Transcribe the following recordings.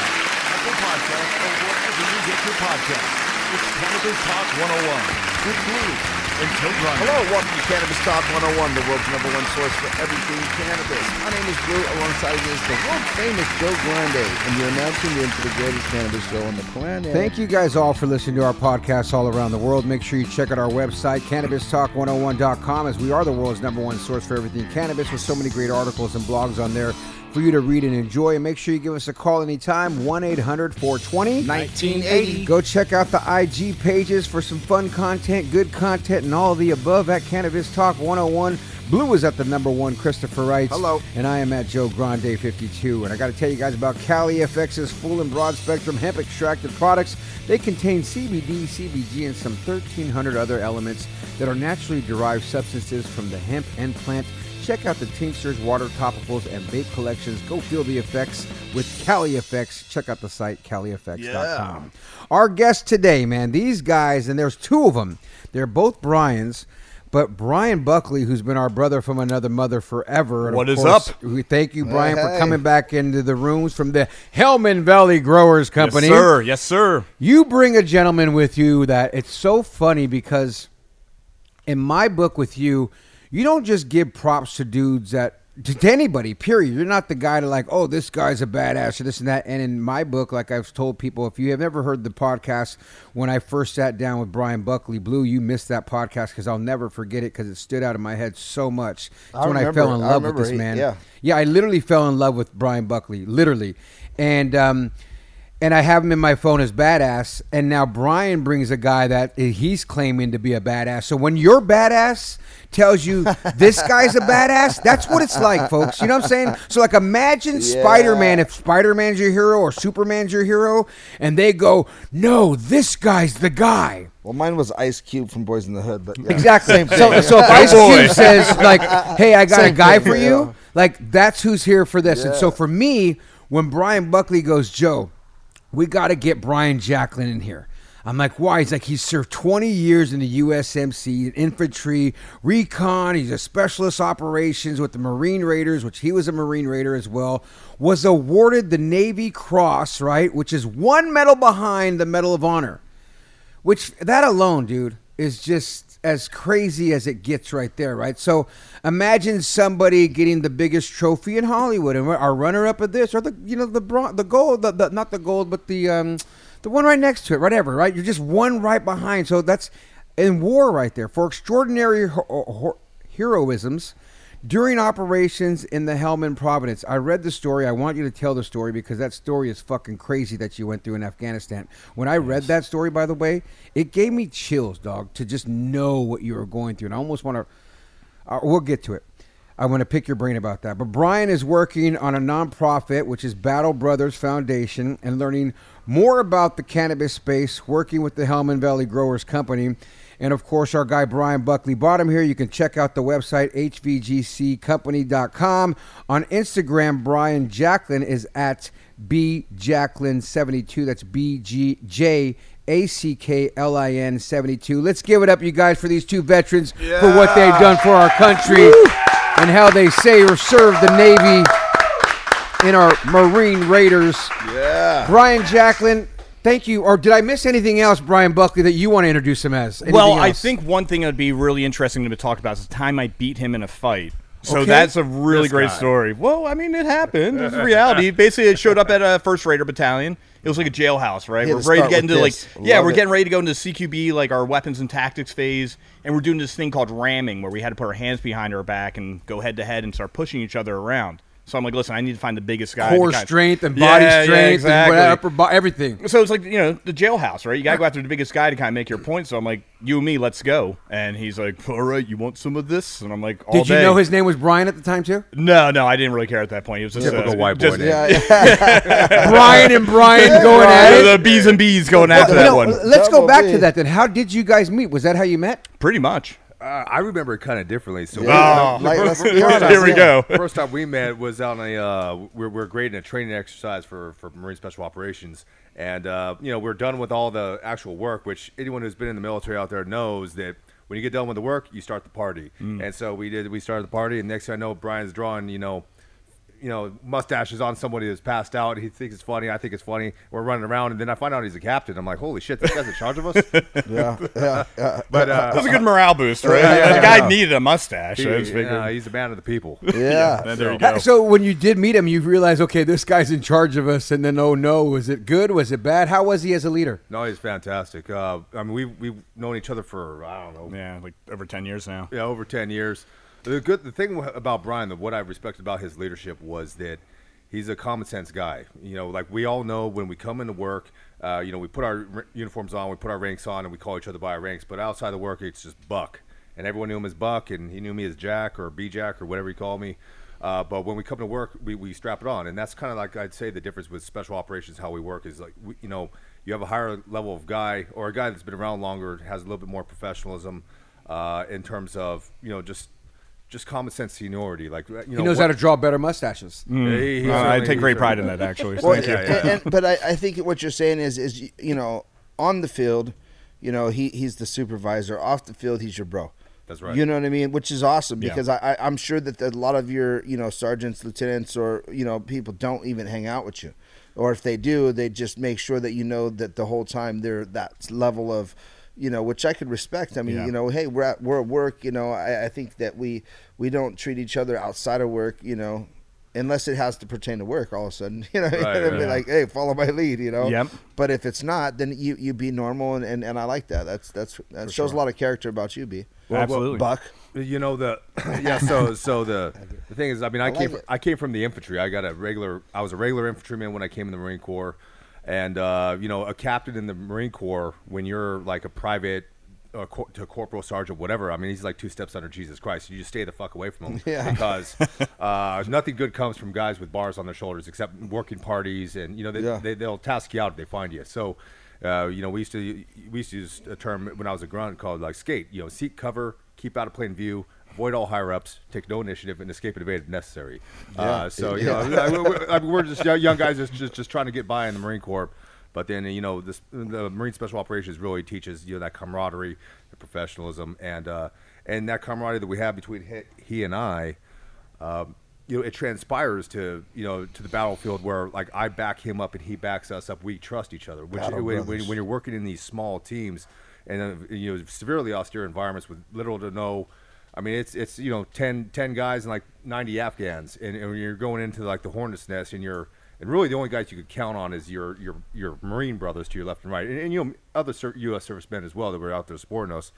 Apple Podcast, or wherever you get your podcast. It's Cannabis Talk 101 with Blue and Joe Grande. Hello, welcome to Cannabis Talk 101, the world's number one source for everything cannabis. My name is Blue. Alongside me is the world famous Joe Grande, and you're now tuned in to the greatest cannabis show on the planet. Thank you guys all for listening to our podcast all around the world. Make sure you check out our website, cannabistalk101.com, as we are the world's number one source for everything cannabis with so many great articles and blogs on there for you to read and enjoy. And make sure you give us a call anytime, 1 800 420 1980. Go check out the IG pages for some fun content, good content, and all the above at Cannabis Talk 101. Blue is at the number one, Christopher writes. Hello. And I am at Joe Grande 52. And I got to tell you guys about Cali Effects' full and broad spectrum hemp extracted products. They contain CBD, CBG, and some 1,300 other elements that are naturally derived substances from the hemp and plant. Check out the tinctures, water topicals, and vape collections. Go feel the effects with Cali Effects. Check out the site, CaliEffects.com. Our guest today, man, these guys, and there's two of them. They're both Brian's. But Brian Buckley, who's been our brother from another mother forever, and What is course, up? We thank you, Brian, for Hey. coming back into the rooms from the Helmand Valley Growers Company. Yes, sir. Yes, sir. You bring a gentleman with you that it's so funny because in my book with you, you don't just give props to dudes that to, anybody, period. You're not the guy to like, oh, this guy's a badass or this and that. And in my book, like I've told people, if you have ever heard the podcast when I first sat down with Brian Buckley Blue, you missed that podcast because I'll never forget it because it stood out in my head so much. It's I when I remember fell in. Love with this he- man. yeah. Yeah, I literally fell in love with Brian Buckley, literally. And um and I have him in my phone as badass, and now Brian brings a guy that he's claiming to be a badass. So when your badass tells you this guy's a badass, that's what it's like, folks. You know what I'm saying? So like imagine Spider-Man if Spider-Man's your hero or Superman's your hero, and they go, "No, this guy's the guy." Well, mine was Ice Cube from Boys in the Hood, but yeah. Exactly. So, so if Ice boy. Cube says like, "Hey, I got a guy thing, for yeah. you," like that's who's here for this. And so for me, when Brian Buckley goes, "Joe, we got to get Brian Jacklin in here." I'm like, why? He's like, he's served 20 years in the USMC, infantry, recon. He's a specialist operations with the Marine Raiders, which he was a Marine Raider as well. Was awarded the Navy Cross, right? Which is one medal behind the Medal of Honor. Which that alone, dude, is just as crazy as it gets right there, right? So imagine somebody getting the biggest trophy in Hollywood and our runner-up of this, or the you know the bron- the gold, the, the not the gold, but the um the one right next to it, whatever, right? You're just one right behind. So that's in war right there for extraordinary heroisms during operations in the Helmand Province. I read the story. I want you to tell the story because that story is fucking crazy that you went through in Afghanistan. When I read that story, by the way, it gave me chills, dog, to just know what you were going through. And I almost want to. Uh, we'll get to it. I want to pick your brain about that. But Brian is working on a nonprofit, which is Battle Brothers Foundation, and learning more about the cannabis space, working with the Helmand Valley Growers Company. And of course, our guy Brian Buckley. Bottom here, you can check out the website hvgccompany.com. On Instagram, Brian Jacklin is at bjacklin72. That's B G J A C K L I N 72. Let's give it up, you guys, for these two veterans for what they've done for our country and how they say or serve the Navy in our Marine Raiders. Yeah. Brian Jacklin, thank you. Or did I miss anything else, Brian Buckley, that you want to introduce him as? Anything Well, I think one thing that'd be really interesting to talk about is the time I beat him in a fight. So Okay. that's a really This great guy. story. Well, I mean, it happened. It's reality. Basically, it showed up at a First Raider battalion. It was like a jailhouse, right? We're to ready to get with into like, this. yeah, we're it. getting ready to go into CQB, like our weapons and tactics phase, and we're doing this thing called ramming, where we had to put our hands behind our back and go head to head and start pushing each other around. So I'm like, listen, I need to find the biggest guy. to core kind of- strength and body yeah, strength exactly. and what- upper bo- everything. So it's like you know the jailhouse, right? You gotta go after the biggest guy to kind of make your point. So I'm like, you and me, let's go. And he's like, all right, you want some of this? And I'm like, all Did you day. know his name was Brian at the time too? No, no, I didn't really care at that point. He was just Typical uh, white boy just- name. Yeah, yeah. Brian and Brian going at it. the bees and bees going after You that know, one. Let's go back B. to that then. How did you guys meet? Was that how you met? Pretty much. Uh, I remember it kind of differently. So Yeah. Oh. Like, let's be Here we go. First time we met was on a uh, we're, we're grading a training exercise for, for Marine Special Operations, and uh, you know we're done with all the actual work. Which anyone who's been in the military out there knows that when you get done with the work, you start the party. And so we did. We started the party, and next thing I know, Brian's drawing you know, you know mustaches on somebody who's passed out. He thinks it's funny. I think it's funny. We're running around, and then I find out he's a captain. I'm like, holy shit, this guy's in charge of us. yeah, yeah, yeah. But That uh, was a good morale boost, right? Yeah, the guy yeah. needed a mustache. he- so yeah, he's a man of the people. Yeah. And there you go. So when you did meet him, you realized, okay, this guy's in charge of us, and then oh no, was it good? Was it bad? How was he as a leader? No, he's fantastic. Uh, I mean, we've we've known each other for I don't know, yeah, like over ten years now. yeah, over ten years. The good, the thing about Brian, the, what I respect about his leadership was that he's a common sense guy. You know, like we all know when we come into work, uh, you know, we put our r- uniforms on, we put our ranks on, and we call each other by our ranks. But outside of work, it's just Buck, and everyone knew him as Buck, and he knew me as Jack or B Jack or whatever he called me. Uh, but when we come to work, we, we strap it on, and that's kind of like I'd say the difference with special operations. How we work is like we, you know you have a higher level of guy or a guy that's been around longer, has a little bit more professionalism uh, in terms of you know just just common sense seniority. Like you know, He knows how to draw better mustaches. He- he Uh, I take great pride in that, actually. so Well, thank you. yeah, yeah. and- and- but I, I think what you're saying is, is you know, on the field, you know, he he's the supervisor. Off the field, he's your bro. That's right. You know what I mean? Which is awesome because I, I I'm sure that a lot of your you know sergeants, lieutenants, or you know people don't even hang out with you, or if they do, they just make sure that you know that the whole time they're that level of. You know, which I could respect. I mean, Yeah. you know, hey, we're at we're at work. You know, I, I think that we we don't treat each other outside of work. You know, unless it has to pertain to work. All of a sudden, you know, Right, it'd be right. like, hey, follow my lead. You know. Yep. But if it's not, then you you be normal, and, and, and I like that. That's that's that shows a lot of character about you, B. Absolutely. Buck. You know the yeah. So so the the thing is, I mean, I, I like came it. I came from the infantry. I got a regular. I was a regular infantryman when I came in the Marine Corps, and uh, you know, a captain in the Marine Corps when you're like a private. Uh, cor- to corporal sergeant, whatever. I mean, he's like two steps under Jesus Christ. You just stay the fuck away from him Yeah. because uh, nothing good comes from guys with bars on their shoulders except working parties, and you know they, Yeah. they they'll task you out if they find you. So, uh, you know, we used to we used to use a term when I was a grunt called like skate. You know, seek cover, keep out of plain view, avoid all higher ups, take no initiative, and escape and evade if necessary. Uh, so you know, we're, we're just young young guys just, just just trying to get by in the Marine Corps. But then you know, this the Marine Special Operations really teaches you know that camaraderie, the professionalism, and uh, and that camaraderie that we have between he, he and I um, you know, it transpires to you know to the battlefield where like I back him up and he backs us up. We trust each other. Which when, when, when you're working in these small teams and uh, you know severely austere environments with little to no. I mean, it's it's you know 10, 10 guys and like ninety Afghans, and, and you're going into like the hornet's nest, and you're and really the only guys you could count on is your your your Marine brothers to your left and right, and, and you know other ser- U.S. servicemen as well that were out there supporting us.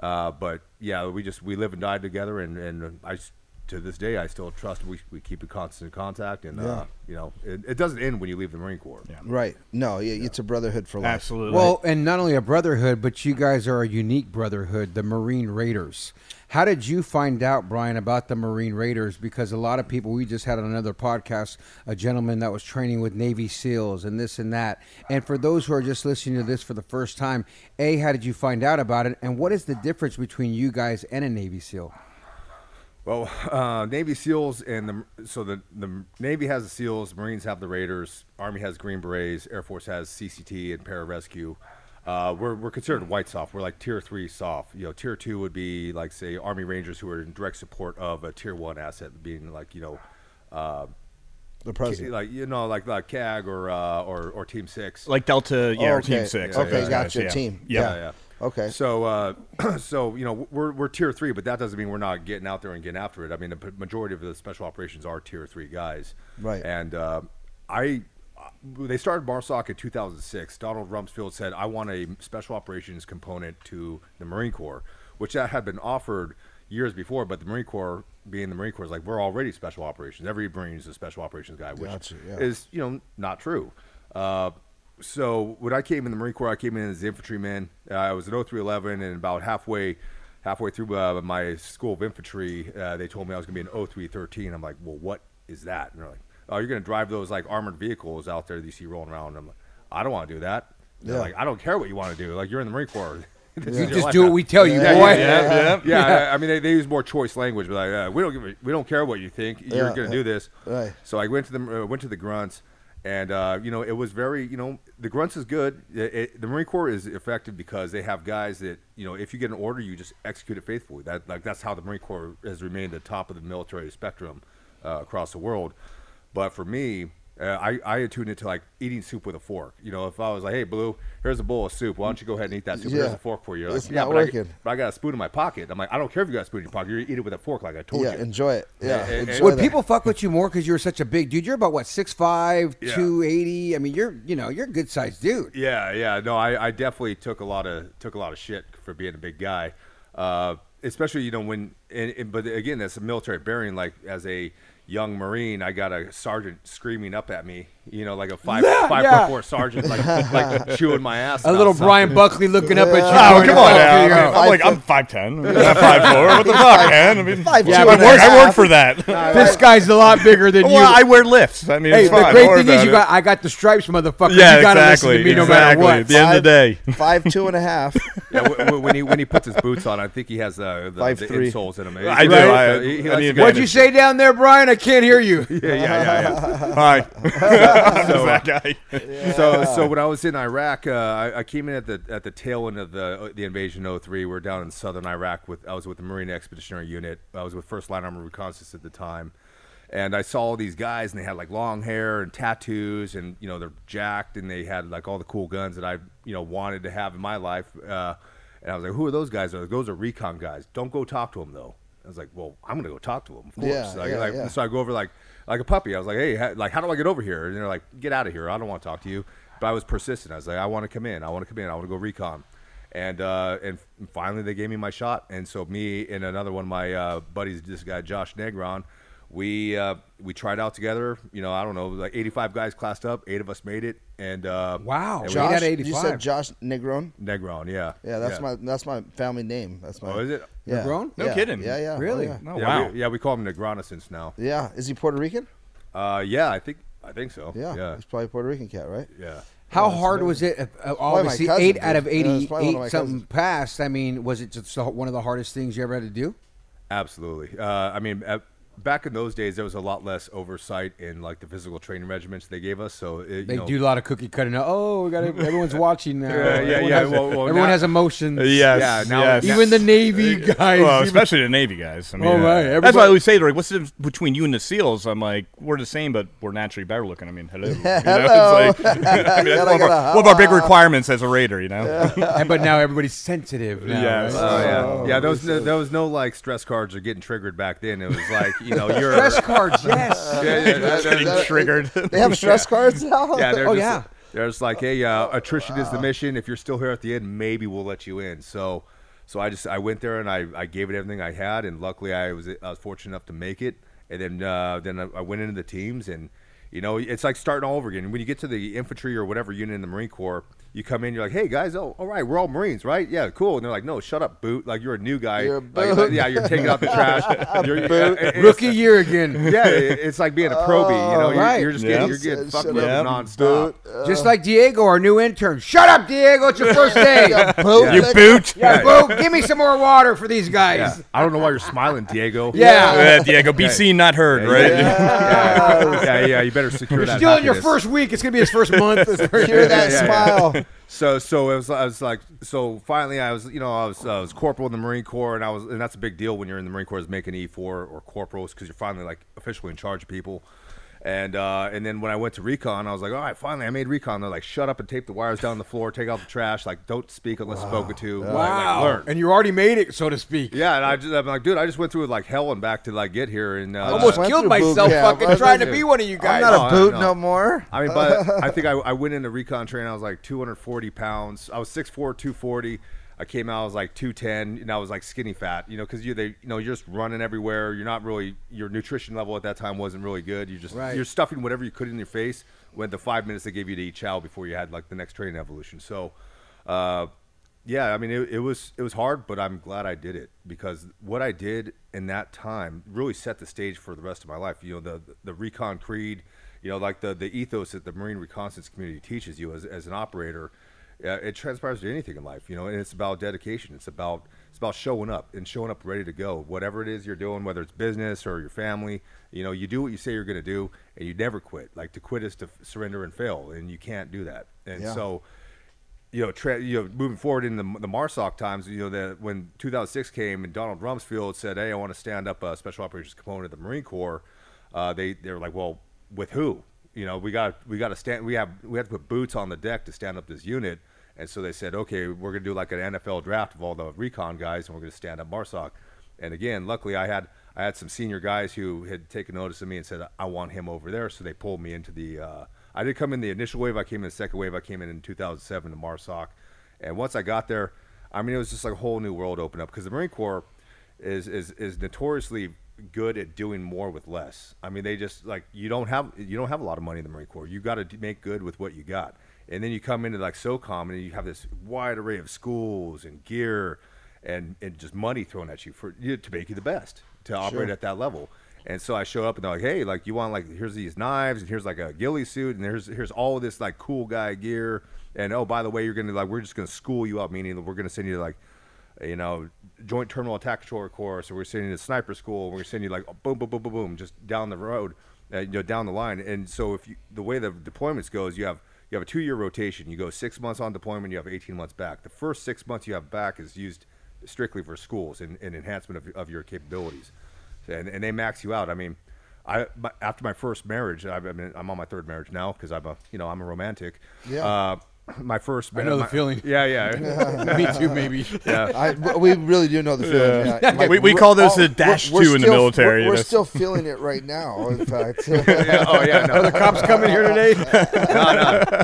Uh, but yeah, we just we live and die together, and and I s- to this day, I still trust. We, we keep in constant contact, and Yeah. uh, you know, it, it doesn't end when you leave the Marine Corps. Yeah. Right. No, yeah, it's a brotherhood for life. Absolutely. Well, and not only a brotherhood, but you guys are a unique brotherhood, the Marine Raiders. How did you find out, Brian, about the Marine Raiders? Because a lot of people, we just had on another podcast a gentleman that was training with Navy SEALs and this and that. And for those who are just listening to this for the first time, A, how did you find out about it? And what is the difference between you guys and a Navy SEAL? Well, uh, Navy SEALs and the so the the Navy has the SEALs, Marines have the Raiders, Army has Green Berets, Air Force has CCT and Pararescue. Uh, we're we're considered white SOF. We're like tier three SOF. You know, tier two would be like say Army Rangers who are in direct support of a tier one asset, being like you know, uh, The president. like you know like like CAG or uh, or or Team Six. like Delta, yeah, or okay. Team Six. Okay, those guys, gotcha, yeah. team. Yeah. Yeah, yeah. Okay. So, uh, so you know, we're we're tier three, but that doesn't mean we're not getting out there and getting after it. I mean, the majority of the special operations are tier three guys. Right. And uh, I, they started MARSOC in 2006. Donald Rumsfeld said, "I want a special operations component to the Marine Corps," which that had been offered years before, but the Marine Corps, being the Marine Corps, is like we're already special operations. Every Marine is a special operations guy, which Gotcha, yeah. is you know not true. Uh, so when I came in the Marine Corps, I came in as an infantryman. Uh, I was an 0311, and about halfway, halfway through uh, my school of infantry, uh, they told me I was going to be an 0313. I'm like, well, what is that? And they're like, oh, you're going to drive those like armored vehicles out there that you see rolling around. I'm like, I don't want to do that. They're Yeah. like, I don't care what you want to do. Like you're in the Marine Corps. You just do what we tell you, Yeah, boy. yeah, yeah. yeah, I, I mean they, they use more choice language, but like uh, we don't give a, we don't care what you think. You're Yeah, going to do this. right. So I went to the uh, went to the grunts, and uh, you know it was very you know the grunts is good. It, it, the Marine Corps is effective because they have guys that you know if you get an order, you just execute it faithfully. That like that's how the Marine Corps has remained the top of the military spectrum uh, across the world. But for me. Uh, I, I attuned it to like eating soup with a fork. You know, if I was like, "Hey, Blue, here's a bowl of soup. Why don't you go ahead and eat that soup? Here's a fork for you." You're It's yeah, not but I, but I got a spoon in my pocket. I'm like, I don't care if you got a spoon in your pocket. You eat it with a fork, like I told yeah, you. enjoy it. Yeah, Yeah, and- enjoy Would that. people fuck with you more because you're such a big dude? You're about what six five, Yeah. two eighty. I mean, you're you know you're a good sized dude. Yeah, yeah. No, I, I definitely took a lot of took a lot of shit for being a big guy, uh, especially you know when. And, and, but again, that's a military bearing. Like as a young Marine, I got a sergeant screaming up at me. You know, like a five Yeah, five yeah. foot four sergeant, like like chewing my ass. A about little Brian something. Buckley looking up at you. Oh, come on "Oh, now. I here you mean, go." I'm like, I'm 5'10. I'm not 5'4. What the fuck, man? I mean, Five, yeah, two I work, I work for that. This guy's a lot bigger than you. well, I wear lifts. I mean, hey, it's the fine. great thing is about you it. got I got the stripes, motherfucker. Yeah, you gotta exactly. listen to me no exactly. matter At what. the end of the day. five two and a half. Yeah, w- w- when he when he puts his boots on, I think he has uh, the, Five, the three. insoles in him. I do. I- He- he I mean, What'd you say down there, Brian? I can't hear you. Yeah, yeah, yeah, yeah. Hi. I'm that guy. So, so when I was in Iraq, uh, I, I came in at the at the tail end of the the invasion in 03. We are down in southern Iraq with I was with the Marine Expeditionary Unit. I was with First Light Armor Reconnaissance at the time, and I saw all these guys, and they had like long hair and tattoos, and you know they're jacked, and they had like all the cool guns that I you know wanted to have in my life. Uh, and I was like, "Who are those guys?" They're like, those are recon guys. Don't go talk to them though. I was like, "Well, I'm gonna go talk to them, of course." Yeah, Like- yeah, like- yeah. So I go over like like a puppy. I was like, "Hey, ha- like how do I get over here?" And they're like, "Get out of here! I don't want to talk to you." But I was persistent. I was like, "I want to come in. I want to come in. I want to go recon." And uh, and finally, they gave me my shot. And so me and another one of my uh, buddies, this guy Josh Negron, we uh, we tried out together. You know, I don't know, like 85 guys classed up. Eight of us made it. And uh, Wow. and we- Eight out Josh, of 85. you said Josh Negron. Negron, yeah, Yeah, that's my that's my family name. That's my. Oh, is it? Yeah. Negron? No yeah. kidding. Yeah, yeah. Oh, Really? yeah. Oh, yeah, wow. we, yeah, we call him Negronicence now. Yeah. Is he Puerto Rican? Uh, yeah, I think I think so. Yeah. yeah, He's probably a Puerto Rican cat, right? yeah. How that's hard was it? Uh, uh, obviously, cousin, eight dude. out of Yeah, it's probably one of eighty-eight something cousins. passed. I mean, was it just one of the hardest things you ever had to do? Absolutely. Uh, I mean, uh, back in those days, there was a lot less oversight in like the physical training regiments they gave us. So it, They you know, do a lot of cookie cutting. Oh, we got everyone's watching now. Yeah, yeah, everyone yeah. Has, Well, well, everyone now- has emotions. Yes. Yeah, now- yes. Even the Navy guys. Well, even- especially the Navy guys. I mean, Oh, uh, right. That's Everybody- why I always say, like, what's the difference between you and the SEALs? I'm like, we're the same, but we're naturally better looking. I mean, hello. You know, Hello. It's like, I mean, Gotta one, of get our, one of our big requirements as a Raider, you know? And- but now everybody's sensitive. Now, Yes. right? Oh yeah, Oh, yeah. There was no, there was no like stress cards or getting triggered back then. It was like you know you're Stress cards, yes. Yeah, yeah, that- Getting that- triggered. They have stress cards now. yeah, they're Oh, just, yeah. There's like, hey, uh, attrition is the mission. If you're still here at the end, maybe we'll let you in. So, So I just I went there and I, I gave it everything I had, and luckily I was I was fortunate enough to make it. And then uh, then I, I went into the teams, and you know it's like starting all over again. When you get to the infantry or whatever unit in the Marine Corps, you come in, you're like, hey guys, oh all right, we're all Marines, right? Yeah, cool. And they're like, no, shut up, boot. Like you're a new guy. You're a Like, yeah, you're taking out the trash. You're, Boot. it- Rookie year again. yeah, it- it's like being a probie. You know, Oh, you're, right. you're just Yeah. getting, you're getting Shut fucked with Yeah. nonstop. Boot. Just like Diego, our new intern. Shut up, Diego. It's your first day. Yeah, boot. You boot. Yeah, boo. Give me some more water for these guys. Yeah. I don't know why you're smiling, Diego. Yeah. Uh, Diego, be seen, not heard, Yeah, right? yeah, yeah, yeah, You better secure You're that. still in your first week. It's gonna be his first month. Hear that yeah, yeah. smile. So, so it was. I was like, so finally, I was, you know, I was, I was corporal in the Marine Corps, and I was, and that's a big deal when you're in the Marine Corps is making E four or corporals because you're finally like officially in charge of people. And uh, and then when I went to recon, I was like, all right, finally, I made recon. They're like, shut up and tape the wires down the floor, take out the trash, like don't speak unless spoken to. Like, Wow. learn. and you already made it, so to speak. Yeah, and I just, I'm like, dude, I just went through it like hell and back to like get here, and uh, Almost Went killed through boot myself camp. fucking trying to be one of you guys. I'm not No, a boot no. no more. I mean, but I think I, I went into recon training. I was like 240 pounds. I was 6'4", 240. I came out. I was like 210, and I was like skinny fat. You know, because you they you know you're just running everywhere. You're not really your nutrition level at that time wasn't really good. You just Right. you're stuffing whatever you could in your face. When the five minutes they gave you to eat chow before you had like the next training evolution. So, uh, yeah, I mean it, it was it was hard, but I'm glad I did it because what I did in that time really set the stage for the rest of my life. You know, the the recon creed, you know, like the the ethos that the Marine reconnaissance community teaches you as as an operator. Uh, it transpires to anything in life, you know, and it's about dedication. It's about it's about showing up and showing up ready to go. Whatever it is you're doing, whether it's business or your family, you know, you do what you say you're going to do, and you never quit. Like to quit is to f- surrender and fail, and you can't do that. And Yeah. so, you know, tra- you know, moving forward in the, the MARSOC times, you know, that when 2006 came and Donald Rumsfeld said, "Hey, I want to stand up a special operations component of the Marine Corps," uh, they they were like, "Well, with who? You know, we got we got to stand. We have we have to put boots on the deck to stand up this unit." And so they said, "Okay, we're gonna do like an NFL draft of all the recon guys, and we're gonna stand up MARSOC." And again, luckily, I had I had some senior guys who had taken notice of me and said, "I want him over there." So they pulled me into the. Uh, I did come in the initial wave. I came in the second wave. I came in in 2007 to MARSOC, and once I got there, I mean, it was just like a whole new world opened up because the Marine Corps is is is notoriously good at doing more with less. I mean, they just like you don't have you don't have a lot of money in the Marine Corps. You got to make good with what you got, and then you come into like SOCOM and you have this wide array of schools and gear, and and just money thrown at you for you, to make you the best to operate at that level. And so I show up and they're like, "Hey, like you want like here's these knives and here's like a ghillie suit and here's here's all of this like cool guy gear and oh by the way you're gonna like we're just gonna school you up meaning that we're gonna send you to like you know, joint terminal attack controller course, or we're sending you to sniper school, we're gonna send you like boom, boom, boom, boom, boom, just down the road, uh, you know, down the line. And so if you, the way the deployments goes, you have you have a two year rotation. You go six months on deployment, you have 18 months back. The first six months you have back is used strictly for schools and, and enhancement of, of your capabilities, and and they max you out. I mean. I my, after my first marriage, I, I mean, I'm on my third marriage now because I'm a you know I'm a romantic. Yeah. Uh, my first. I know the my- feeling. Yeah, yeah, Me too, maybe. yeah. I, we really do know the feeling. Yeah. We- we call those the dash we're two in the military, We're, we're still feeling it right now. In fact, yeah. Oh yeah. No. Are the cops coming here today? no, no.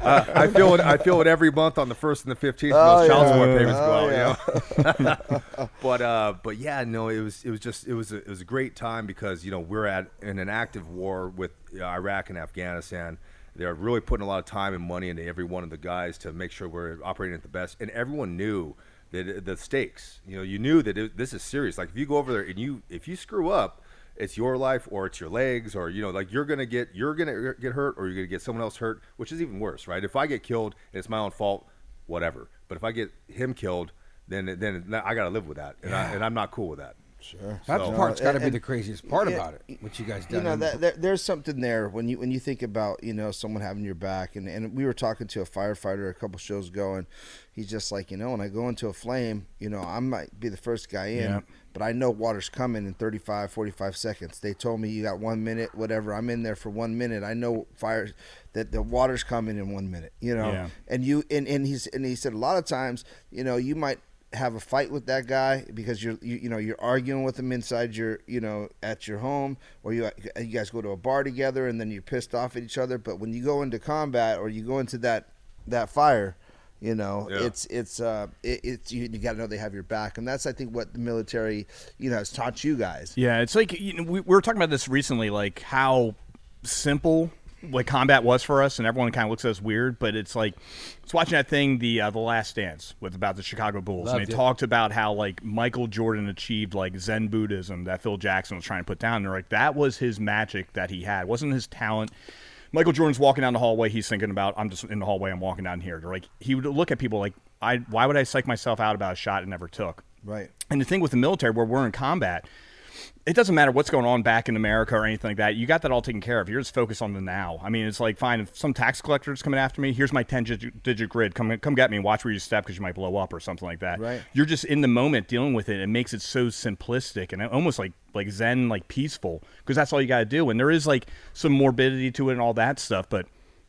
Uh, I feel it. I feel it every month on the first and the fifteenth. Oh, most child support payments Oh, go out. You know? but uh, but yeah, no, it was it was just it was a, it was a great time because you know we're at in an active war with uh, Iraq and Afghanistan. They're really putting a lot of time and money into every one of the guys to make sure we're operating at the best, and everyone knew that the stakes. You know, you knew that it, this is serious. Like if you go over there and you if you screw up, it's your life or it's your legs or you know like you're gonna get you're gonna get hurt or you're gonna get someone else hurt which is even worse right? If i get killed and it's my own fault whatever. But if i get him killed then then i gotta live with that. And, I, and i'm not cool with that Sure. That So- part's got to be the craziest part about it. What you guys done? you know that, there, there's something there when you when you think about you know someone having your back and, and we were talking to a firefighter a couple shows ago and he's just like you know when I go into a flame you know I might be the first guy in Yeah. but I know water's coming in 35 45 seconds they told me you got one minute whatever I'm in there for one minute I know fire that the water's coming in one minute you know Yeah. and you and, and he's and he said a lot of times you know you might have a fight with that guy because you're you, you know you're arguing with him inside your you know at your home or you you guys go to a bar together and then you're pissed off at each other but when you go into combat or you go into that that fire You know, Yeah. it's it's uh, it, it's you, you got to know they have your back, and that's I think what the military, you know, has taught you guys. Yeah, it's like you know, we, we were talking about this recently, like how simple like combat was for us, and everyone kind of looks at us weird. But it's like it's watching that thing, the uh, the Last Dance, with about the Chicago Bulls, and they it. talked about how like Michael Jordan achieved like Zen Buddhism that Phil Jackson was trying to put down. And they're like that was his magic that he had, it wasn't his talent. Michael Jordan's walking down the hallway. He's thinking about, I'm just in the hallway. I'm walking down here. They're like, he would look at people like, I, why would I psych myself out about a shot it never took? Right. And the thing with the military, where we're in combat, it doesn't matter what's going on back in America or anything like that. You got that all taken care of. You're just focused on the now. I mean, it's like fine if some tax collector's coming after me. Here's my 10 digit, digit grid. Come come get me watch where you step because you might blow up or something like that. Right. You're just in the moment dealing with it. It makes it so simplistic and almost like like zen, like peaceful because that's all you got to do. And there is like some morbidity to it and all that stuff, but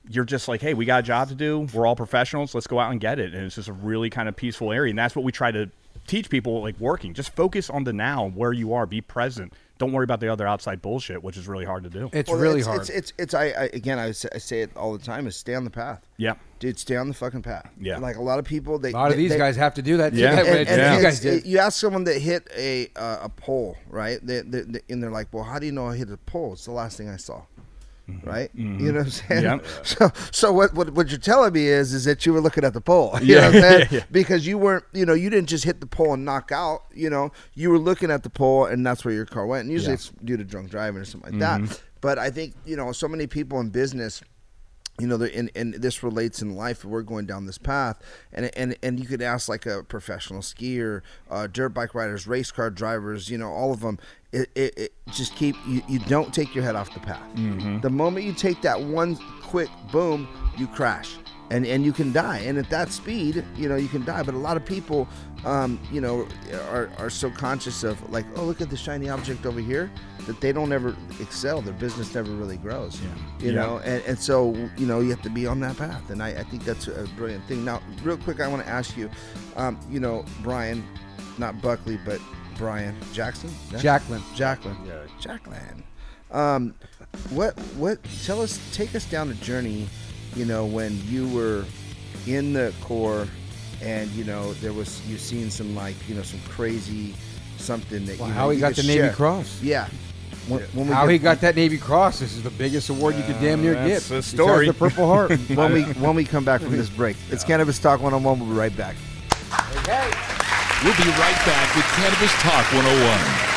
you're just like, hey, we got a job to do. We're all professionals. Let's go out and get it. And it's just a really kind of peaceful area. And that's what we try to teach people like working. Just focus on the now, where you are. Be present. Don't worry about the other outside bullshit, which is really hard to do. It's Well, really it's, hard. It's it's, it's I, I again I say, I say it all the time is stay on the path. Yeah. Dude, stay on the fucking path. Yeah. Like a lot of people, they a lot of these they- guys have to do that. Yeah. That and, way and you guys did. You ask someone that hit a uh, a pole, right? They, they, they- and they're like, "Well, how do you know I hit a pole? It's the last thing I saw." Mm-hmm. Right, you mm-hmm. know what I'm saying. Yep. So, so what, what what you're telling me is is that you were looking at the pole, you know what I'm saying? Because you weren't, you know, you didn't just hit the pole and knock out. You know, you were looking at the pole, and that's where your car went. And usually it's due to drunk driving or something like that. Mm-hmm. But I think you know, so many people in business you know, and, and this relates in life. We're going down this path, and and and you could ask like a professional skier, uh, dirt bike riders, race car drivers. You know, all of them. It, it, it just keep you, you don't take your head off the path. The moment you take that one quick boom, you crash. And, and you can die, and at that speed, you know you can die. But a lot of people, um, you know, are, are so conscious of like, oh, look at the shiny object over here, that they don't ever excel. Their business never really grows. yeah. You Yeah. know, and, and so you know you have to be on that path and I, I think that's a brilliant thing now real quick i want to ask you um, you know brian not buckley but brian jackson Yeah? Jacqueline. jacqueline Yeah. jacqueline um, what what tell us take us down a journey you know when you were in the corps and you know there was you seen some like you know some crazy something that Well, you how he you got could the Navy. Cross. yeah when, when we How get- he got that Navy Cross? This is the biggest award you could damn near that's get. the besides story. the Purple Heart. when we when we come back from this break. It's Cannabis Talk 101. We'll be right back. We'll be right back with Cannabis Talk 101.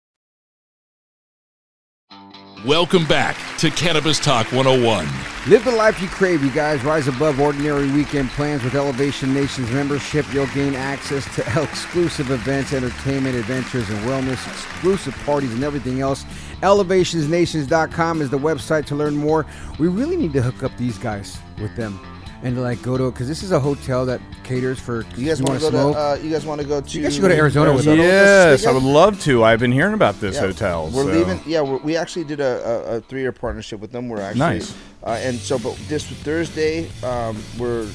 Welcome back to Cannabis Talk 101. Live the life you crave, you guys. Rise above ordinary weekend plans with Elevation Nations membership. You'll gain access to exclusive events, entertainment, adventures, and wellness, exclusive parties, and everything else. ElevationsNations.com is the website to learn more. We really need to hook up these guys with them and like go to because this is a hotel that caters for. You guys want want to to go smoke? to? Uh, you guys want to go to? You guys should go to Arizona with us. Yes, I would love to. I've been hearing about this Yeah, hotel. We're so- leaving. Yeah, we're, we actually did a, a, a three-year partnership with them. We're actually Nice. Uh, and so, but this Thursday, um, we're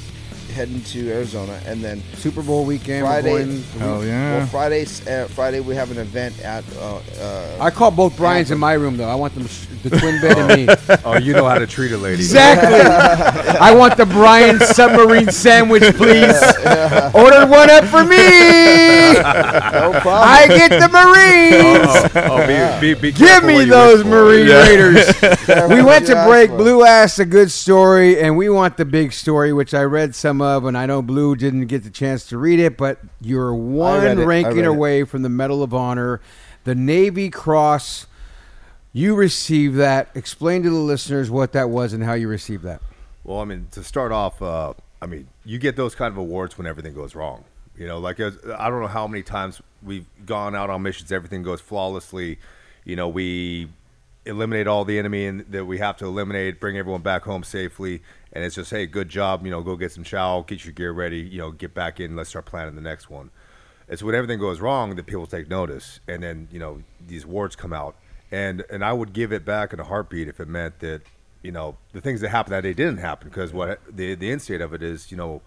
heading to Arizona, and then Super Bowl weekend. we're Friday. going- Hell yeah. Well, Fridays. Uh, Friday we have an event at. Uh, uh, I call both Brian's in my room though. I want them the twin bed and me. Oh, you know how to treat a lady. Exactly. I want the Brian submarine sandwich, please. Order one up for me. no problem. I get the Marines. Oh, oh, be, be, be Give me those wish for. Marine Raiders. we went to break. well. Blue asked a good story, and we want the big story, which I read some of, and I know Blue didn't get the chance to read it, but you're one ranking away from the Medal of Honor, the Navy Cross. You received that. Explain to the listeners what that was and how you received that. Well, I mean, to start off, uh, I mean, you get those kind of awards when everything goes wrong. You know, like I don't know how many times we've gone out on missions, everything goes flawlessly. You know, we eliminate all the enemy and that we have to eliminate, bring everyone back home safely, and it's just, hey, good job. You know, go get some chow, get your gear ready. You know, get back in. Let's start planning the next one. It's when everything goes wrong that people take notice, and then you know these awards come out, and and I would give it back in a heartbeat if it meant that you know the things that happened that day didn't happen because what the the instate of it is you know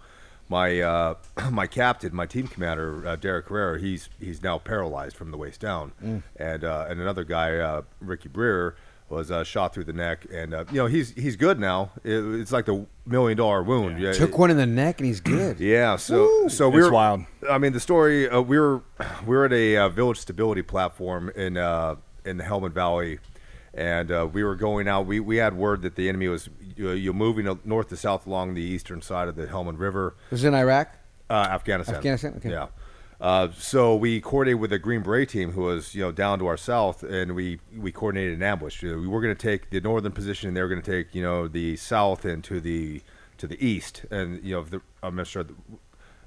my uh, my captain, my team commander, uh, Derek Herrera, he's he's now paralyzed from the waist down, and uh, and another guy, uh, Ricky Breer, was uh, shot through the neck, and uh, you know he's he's good now. It, it's like the million dollar wound. Yeah, Took one in the neck, and he's good. yeah, so so we It's were wild. I mean, the story uh, we were we were at a uh, village stability platform in uh, in the Helmand Valley, and uh, we were going out. We, we had word that the enemy was you you're moving north to south along the eastern side of the Helmand River, Was it in Iraq? uh, Afghanistan. Afghanistan? Okay. Yeah. Uh, so we coordinated with the Green Beret team, who was you know down to our south, and we we coordinated an ambush. We were going to take the northern position, and they were going to take you know the south and to the to the east, and you know the, I'm not sure the,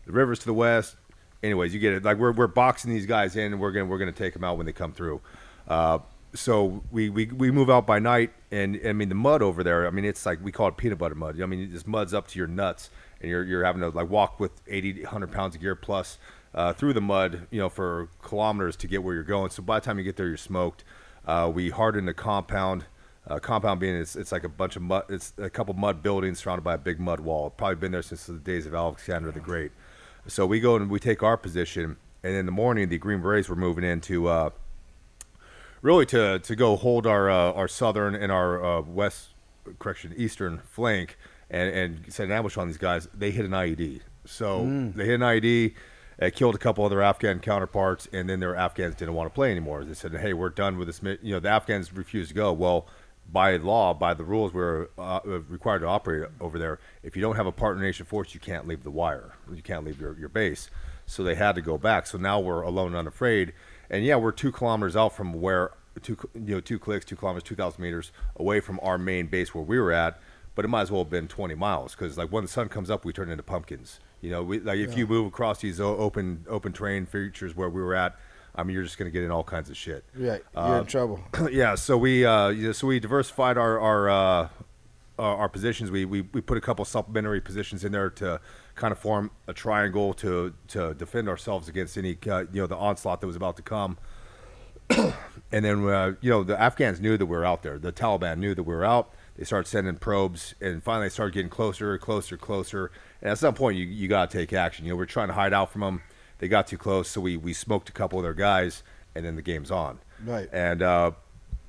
the rivers to the west. Anyways, you get it. Like we're we're boxing these guys in, and we're gonna we're gonna take them out when they come through. Uh, so we, we we move out by night, and I mean the mud over there. I mean it's like we call it peanut butter mud. I mean this mud's up to your nuts, and you're you're having to like walk with 80, 100 pounds of gear plus uh, through the mud, you know, for kilometers to get where you're going. So by the time you get there, you're smoked. Uh, we hardened the compound. Uh, compound being it's, it's like a bunch of mud. It's a couple mud buildings surrounded by a big mud wall. Probably been there since the days of Alexander the Great. So we go and we take our position, and in the morning the Green Berets were moving into. Uh, really to to go hold our uh, our southern and our uh, west correction eastern flank and and set an ambush on these guys. They hit an IED, so they hit an IED. It killed a couple other Afghan counterparts, and then their Afghans didn't want to play anymore. They said, "Hey, we're done with this." You know, the Afghans refused to go. Well, by law, by the rules, we're uh, required to operate over there. If you don't have a partner nation force, you can't leave the wire. You can't leave your, your base. So they had to go back. So now we're alone and unafraid. And yeah, we're two kilometers out from where two you know two clicks, two kilometers, two thousand meters away from our main base where we were at. But it might as well have been twenty miles because like when the sun comes up, we turn into pumpkins. You know, we, like if you move across these open open terrain features where we were at, I mean, you're just gonna get in all kinds of shit. Right, you're in trouble. yeah, so we uh, you know, so we diversified our our, uh, our our positions. We, we we put a couple supplementary positions in there to kind of form a triangle to to defend ourselves against any uh, you know the onslaught that was about to come. and then uh, you know the Afghans knew that we were out there. The Taliban knew that we were out. They start sending probes, and finally they started getting closer, closer, closer. And at some point, you you got to take action. You know, we're trying to hide out from them. They got too close, so we we smoked a couple of their guys, and then the game's on. Right. And uh,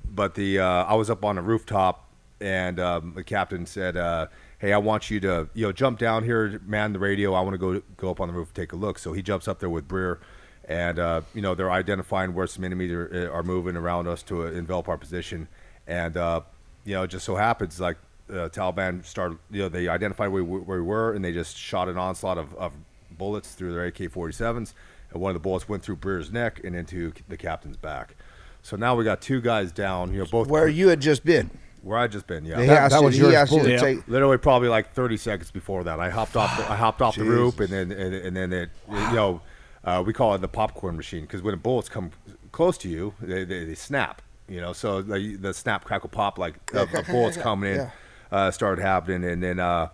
but the uh, I was up on a rooftop, and um, the captain said, uh, "Hey, I want you to you know jump down here, man the radio. I want to go go up on the roof, and take a look." So he jumps up there with Breer, and uh, you know they're identifying where some enemies are, are moving around us to envelop our position, and uh, you know it just so happens like uh, Taliban started, you know, they identified where we, where we were, and they just shot an onslaught of, of bullets through their AK-47s, and one of the bullets went through Breer's neck and into the captain's back. So now we got two guys down. You know, both Where you had just been. where I just been. Yeah, He That- that was he yours asked you bullet. take. literally probably like 30 seconds before that i hopped off the, i hopped off the roof and then and, and then it you know uh, we call it the popcorn machine because when bullets come close to you they, they, they snap you know so the, the snap crackle pop like of, of bullets coming in Yeah. uh, started happening. And then uh,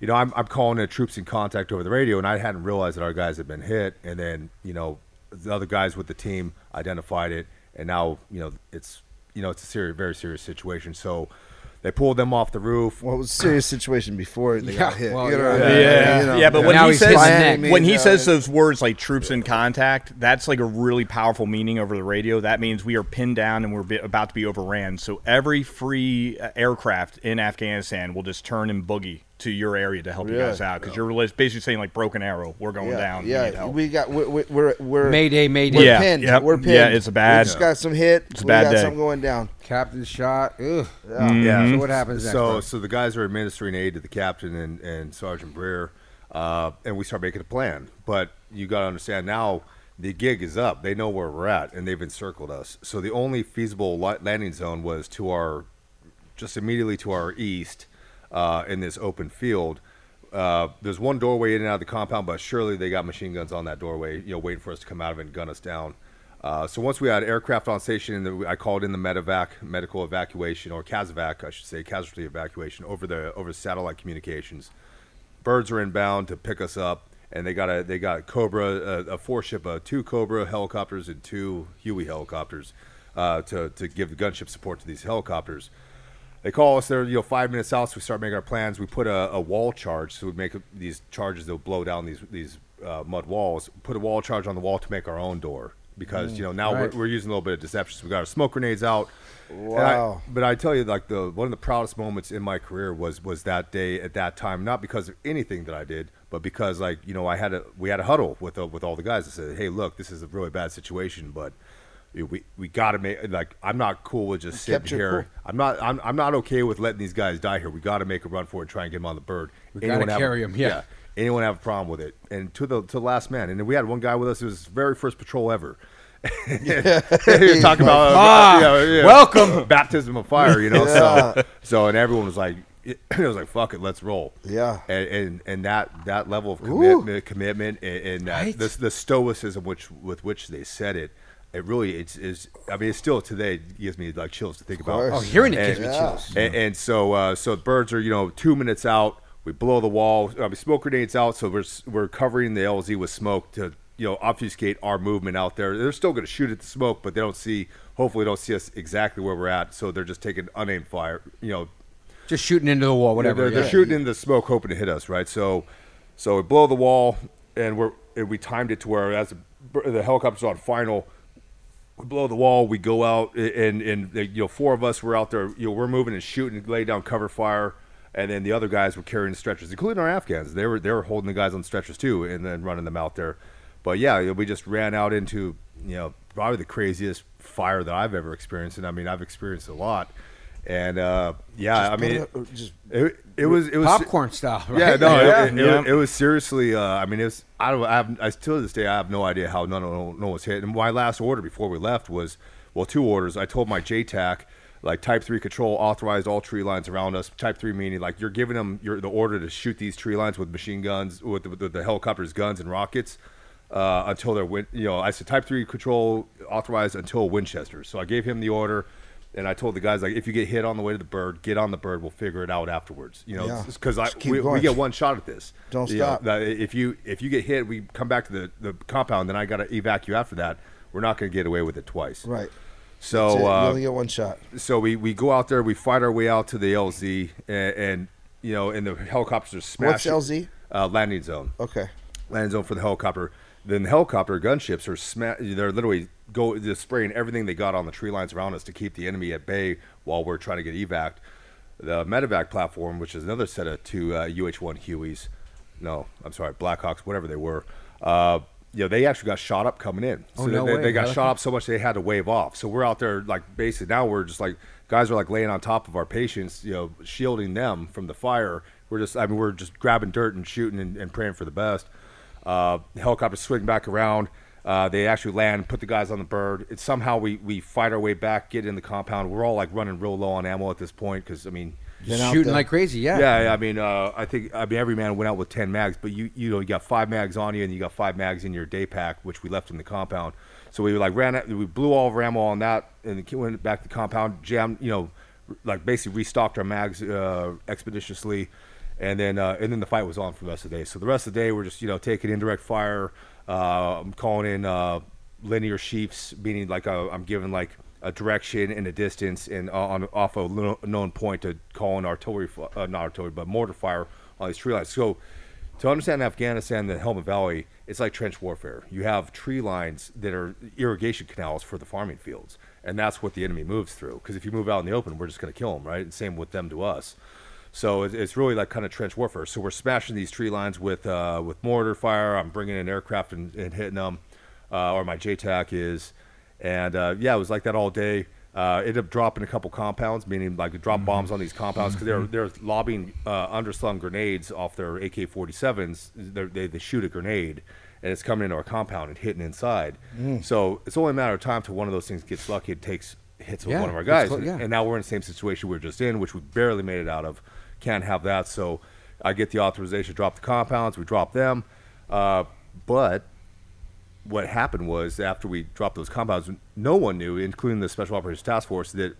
you know I'm, I'm calling the troops in contact over the radio and i hadn't realized that our guys had been hit. And then you know the other guys with the team identified it. And now you know it's you know it's a serious very serious situation. So they pulled them off the roof Well, it was a serious situation before they got hit. well, you know yeah. what I mean? Yeah, You know, yeah, but when he says hit when he says those words like troops in contact, that's like a really powerful meaning over the radio. That means we are pinned down and we're about to be overran. So every free uh, aircraft in Afghanistan will just turn and boogie to your area to help you guys out because you're basically saying like broken arrow, we're going yeah, down. we need Yeah, help. we got we're we're we're, we're Mayday, mayday. We're Yeah, pinned. yep, We're pinned. yeah, it's a bad- We just got some hit. It's a bad we got day. something going down. Captain shot. Ugh. Yeah. So what happens next? So, bro? so the guys are administering aid to the captain and, and Sergeant Breer, uh, and we start making a plan. But you got to understand now, the gig is up. They know where we're at, and they've encircled us. So the only feasible landing zone was to our, just immediately to our east, uh, in this open field. Uh, there's one doorway in and out of the compound, but surely they got machine guns on that doorway, you know, waiting for us to come out of it and gun us down. Uh, so once we had aircraft on station, I called in the medevac, medical evacuation, or CASEVAC, I should say, casualty evacuation over the over satellite communications. Birds are inbound to pick us up, and they got a they got Cobra, a, a four ship, uh, two Cobra helicopters and two Huey helicopters, uh, to to give gunship support to these helicopters. They call us. They're you know five minutes out. So we start making our plans. We put a, a wall charge. So we make these charges that will blow down these these uh, mud walls. Put a wall charge on the wall to make our own door because you know now right. we're, we're using a little bit of deception. So we got our smoke grenades out. And I- Wow. but I tell you, like the one of the proudest moments in my career was was that day at that time, not because of anything that I did, but because like you know I had a we had a huddle with uh, with all the guys. I said, hey, look, this is a really bad situation, but we we got to make like I'm not cool with just sitting here. cool. I'm not I'm, I'm not okay with letting these guys die here. We got to make a run for it, try and get them on the bird. We gotta have a- carry 'em, yeah. Anyone have a problem with it? And to the to the last man, and then we had one guy with us. It was his very first patrol ever. You're talking about uh, Ah, yeah, yeah. welcome. baptism of fire, you know. Yeah. So so and everyone was like, it was like, fuck it, let's roll. Yeah. And and, and that that level of commitment, commitment, and, and that, Right. the the stoicism which with which they said it. It really it's is I mean it's still today it gives me like chills to think about. oh, hearing it And- gives me Yeah. chills. and, and so, uh, so the birds are, you know, two minutes out. We blow the wall. I mean, smoke grenades out. So we're we're covering the LZ with smoke to, you know, obfuscate our movement out there. They're still going to shoot at the smoke, but they don't see. Hopefully, don't see us exactly where we're at. So they're just taking unaimed fire. You know, Just shooting into the wall, whatever. they're, they're yeah. shooting in the smoke, hoping to hit us, right? So, so we blow the wall, and we're and we timed it to where as the, the helicopter's on final, we blow the wall. We go out, and and you know four of us were out there. You know we're moving and shooting, laying down cover fire, and then the other guys were carrying stretchers, including our Afghans. They were they were holding the guys on stretchers too, and then running them out there. But yeah, we just ran out into you know probably the craziest fire that I've ever experienced, and I mean I've experienced a lot. And uh, yeah, I mean, it- just- it, it was it was Popcorn style, right? yeah, no, Yeah. It, it, Yeah. was, it was seriously. Uh, I mean, it was. I don't. I have. I still to this day, I have no idea how none of no one was hit. And my last order before we left was, well, two orders. I told my JTAC, like Type Three control authorized all tree lines around us. Type Three meaning like you're giving them your the order to shoot these tree lines with machine guns, with the, with the helicopters, guns, and rockets. Uh, until they're, win- you know, I said Type Three control authorized until Winchester. So I gave him the order, and I told the guys like, if you get hit on the way to the bird, get on the bird. We'll figure it out afterwards. You know, Yeah. because I we, we get one shot at this. Don't You stop. that if you if you get hit, we come back to the, the compound. Then I got to evac you after that. We're not going to get away with it twice. Right. So you uh, only get one shot. so we, we go out there, we fight our way out to the LZ, and, and you know, and the helicopters are What's. LZ? Uh, landing zone Okay. landing zone for the helicopter. Then the helicopter gunships are sma- They're literally go just spraying everything they got on the tree lines around us to keep the enemy at bay while we're trying to get evac. The medevac platform, which is another set of two uh, UH-1 Hueys, no, I'm sorry, Blackhawks, whatever they were. Uh, you know, they actually got shot up coming in. So Oh, no they, way, they got shot up so much they had to wave off. So we're out there like basically now we're just like guys are like laying on top of our patients, you know, shielding them from the fire. We're just I mean we're just grabbing dirt and shooting and, and praying for the best. Uh, helicopter swing back around. Uh, they actually land, put the guys on the bird. It's somehow we, we fight our way back, get in the compound. We're all like running real low on ammo at this point because I mean, Shooting like crazy, yeah. yeah, I mean, uh, I think I mean every man went out with ten mags, but you you know you got five mags on you and you got five mags in your day pack, which we left in the compound. So we like ran, it- we blew all of our ammo on that, and went back to the compound, jammed, you know, like basically restocked our mags uh, expeditiously, and then uh, and then the fight was on for the rest of the day. So the rest of the day we're just you know taking indirect fire. Uh, I'm calling in uh, linear sheaves, meaning like uh, I'm giving like a direction and a distance and uh, on off a known point to call in artillery, uh, not artillery, but mortar fire on these tree lines. So to understand Afghanistan, the Helmand Valley, it's like trench warfare. You have tree lines that are irrigation canals for the farming fields, and that's what the enemy moves through. Because if you move out in the open, we're just going to kill them, right? And same with them to us. So it's really like kind of trench warfare. So we're smashing these tree lines with uh, with mortar fire. I'm bringing in aircraft and, and hitting them, uh, or my JTAC is, and uh, yeah, it was like that all day. Uh, ended up dropping a couple compounds, meaning like drop bombs on these compounds because they're they're lobbing uh, underslung grenades off their AK-47s. They're, they they shoot a grenade, and it's coming into our compound and hitting inside. So it's only a matter of time till one of those things gets lucky. It takes hits with Yeah, one of our guys, and- yeah. and now we're in the same situation we were just in, which we barely made it out of. Can't have that. So I get the authorization to drop the compounds. We drop them. Uh, but what happened was after we dropped those compounds, no one knew, including the Special Operations Task Force, that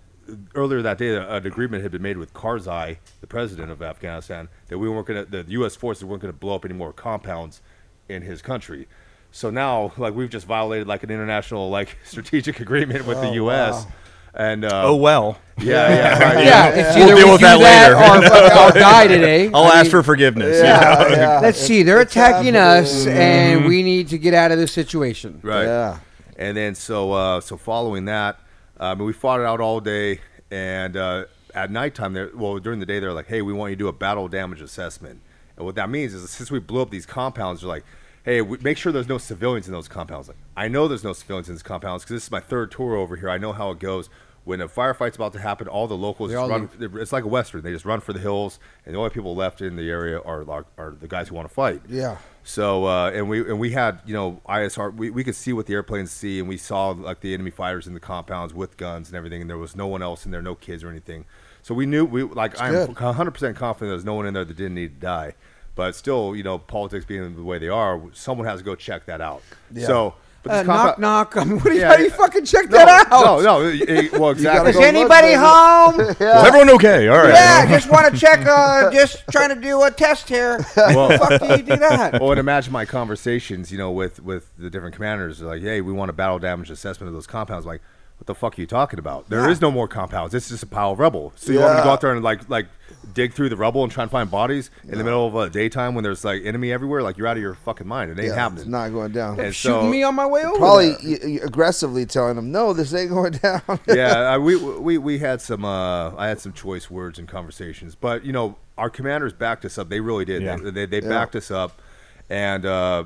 earlier that day an agreement had been made with Karzai, the president of Afghanistan, that we weren't going to, the U.S. forces weren't going to blow up any more compounds in his country. So now, like we've just violated like an international like strategic agreement with the U.S. And uh, Oh well. yeah, yeah, right, Yeah, it's We'll deal we with do that later. or, or die today. I'll I ask mean, for forgiveness. Yeah, yeah. Let's see. They're It's attacking us, happening. and we need to get out of this situation. Right. Yeah. And then so uh, so following that, um, we fought it out all day, and uh, at nighttime, there well during the day they're like, hey, we want you to do a battle damage assessment, and what that means is since we blew up these compounds, they're like. Hey, we, make sure there's no civilians in those compounds. Like, I know there's no civilians in these compounds because this is my third tour over here. I know how it goes. When a firefight's about to happen, all the locals all run. It's like a western. They just run for the hills, and the only people left in the area are are, are the guys who want to fight. Yeah. So uh, and we and we had you know ISR. We, we could see what the airplanes see, and we saw like the enemy fighters in the compounds with guns and everything. And there was no one else in there, no kids or anything. So we knew we like I'm 100 percent confident there's no one in there that didn't need to die. But still, you know, politics being the way they are, someone has to go check that out. Yeah. So, but Uh, knock, compound- knock. I mean, what do you, Yeah, how do you fucking check No, that out? no, no. it- it- well, exactly. Is go look, anybody baby. home? Is everyone okay? All right. yeah, just want to check. Uh, just trying to do a test here. Well, the fuck do you do that? well, and imagine my conversations, you know, with with the different commanders. They're like, hey, we want a battle damage assessment of those compounds. Like, what the fuck are you talking about? There is no more compounds. It's just a pile of rubble. So you want me to go out there and like like dig through the rubble and try and find bodies in the middle of a daytime when there's like enemy everywhere? Like you're out of your fucking mind. It ain't Yeah, happening. It's not going down. And Shooting so- me on my way over. Probably there. y- y- aggressively telling them, no, this ain't going down. yeah, uh, we we we had some. Uh, I had some choice words and conversations, but you know, our commanders backed us up. They really did. Yeah. They, they, they Yeah. backed us up, and uh,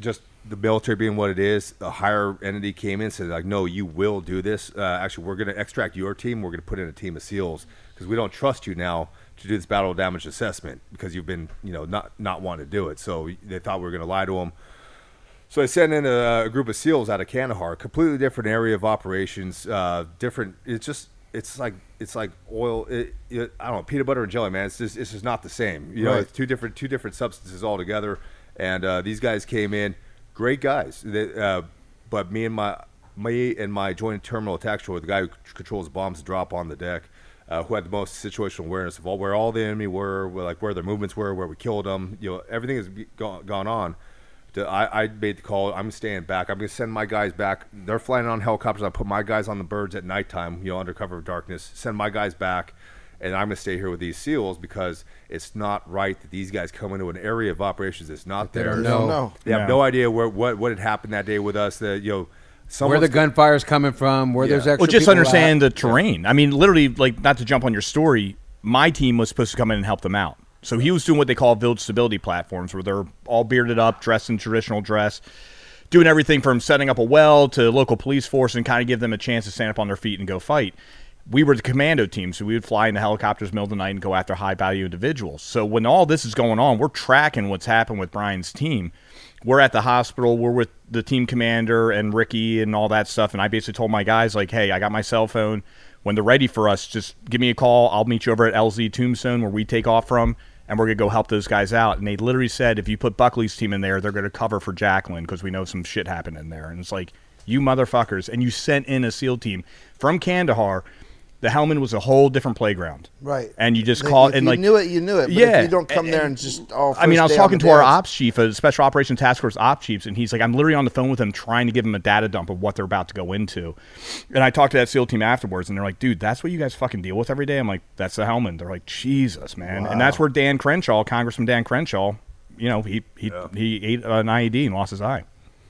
just the military being what it is, the higher entity came in and said like, no, you will do this. Uh, actually, we're going to extract your team. We're going to put in a team of SEALs because we don't trust you now to do this battle damage assessment because you've been you know not not wanting to do it. So they thought we were going to lie to them. So I sent in a, a group of SEALs out of Kandahar, completely different area of operations, uh, different. It's just it's like it's like oil. It, it, I don't know peanut butter and jelly, man. It's just it's just not the same. You know, it's two different two different substances altogether. And uh, these guys came in, great guys. They, uh, but me and my me and my joint terminal attack controller, the guy who controls bombs drop on the deck, uh, who had the most situational awareness of all where all the enemy were, where, like where their movements were, where we killed them. You know, everything has gone, gone on. To- I, I made the call. I'm staying back. I'm to send my guys back. They're flying on helicopters. I put my guys on the birds at nighttime, you know, under cover of darkness. Send my guys back, and I'm going to stay here with these SEALs because it's not right that these guys come into an area of operations that's not there. No, don't. They have No. no idea where what what had happened that day with us. That you know, where someone's the gunfire's coming from, where Yeah. there's extra. Well, just understand at. the terrain. I mean, literally, like not to jump on your story. My team was supposed to come in and help them out. So he was doing what they call village stability platforms, where they're all bearded up, dressed in traditional dress, doing everything from setting up a well to local police force, and kind of give them a chance to stand up on their feet and go fight. We were the commando team, so we would fly in the helicopters middle of the night and go after high value individuals. So when all this is going on, we're tracking what's happened with Brian's team. we're at the hospital. We're with the team commander and Ricky and all that stuff. And I basically told my guys like, hey, I got my cell phone. When they're ready for us, just give me a call. I'll meet you over at LZ Tombstone where we take off from, and we're gonna go help those guys out. And they literally said, if you put Buckley's team in there, they're gonna cover for Jacqueline because we know some shit happened in there. And it's like, you motherfuckers, and you sent in a SEAL team from Kandahar. The Helmand was a whole different playground, Right. And you just If call you and like you knew it, you knew it. But yeah, If you don't come there and just all. I mean, I was first day on talking to our ops chief, a special operations task force ops chiefs, and he's like, I'm literally on the phone with him trying to give him a data dump of what they're about to go into. And I talked to that SEAL team afterwards, and they're like, dude, that's what you guys fucking deal with every day. I'm like, that's the Helmand. They're like, Jesus, man. And that's where Dan Crenshaw, Congressman Dan Crenshaw, you know, he he he ate an IED and lost his eye.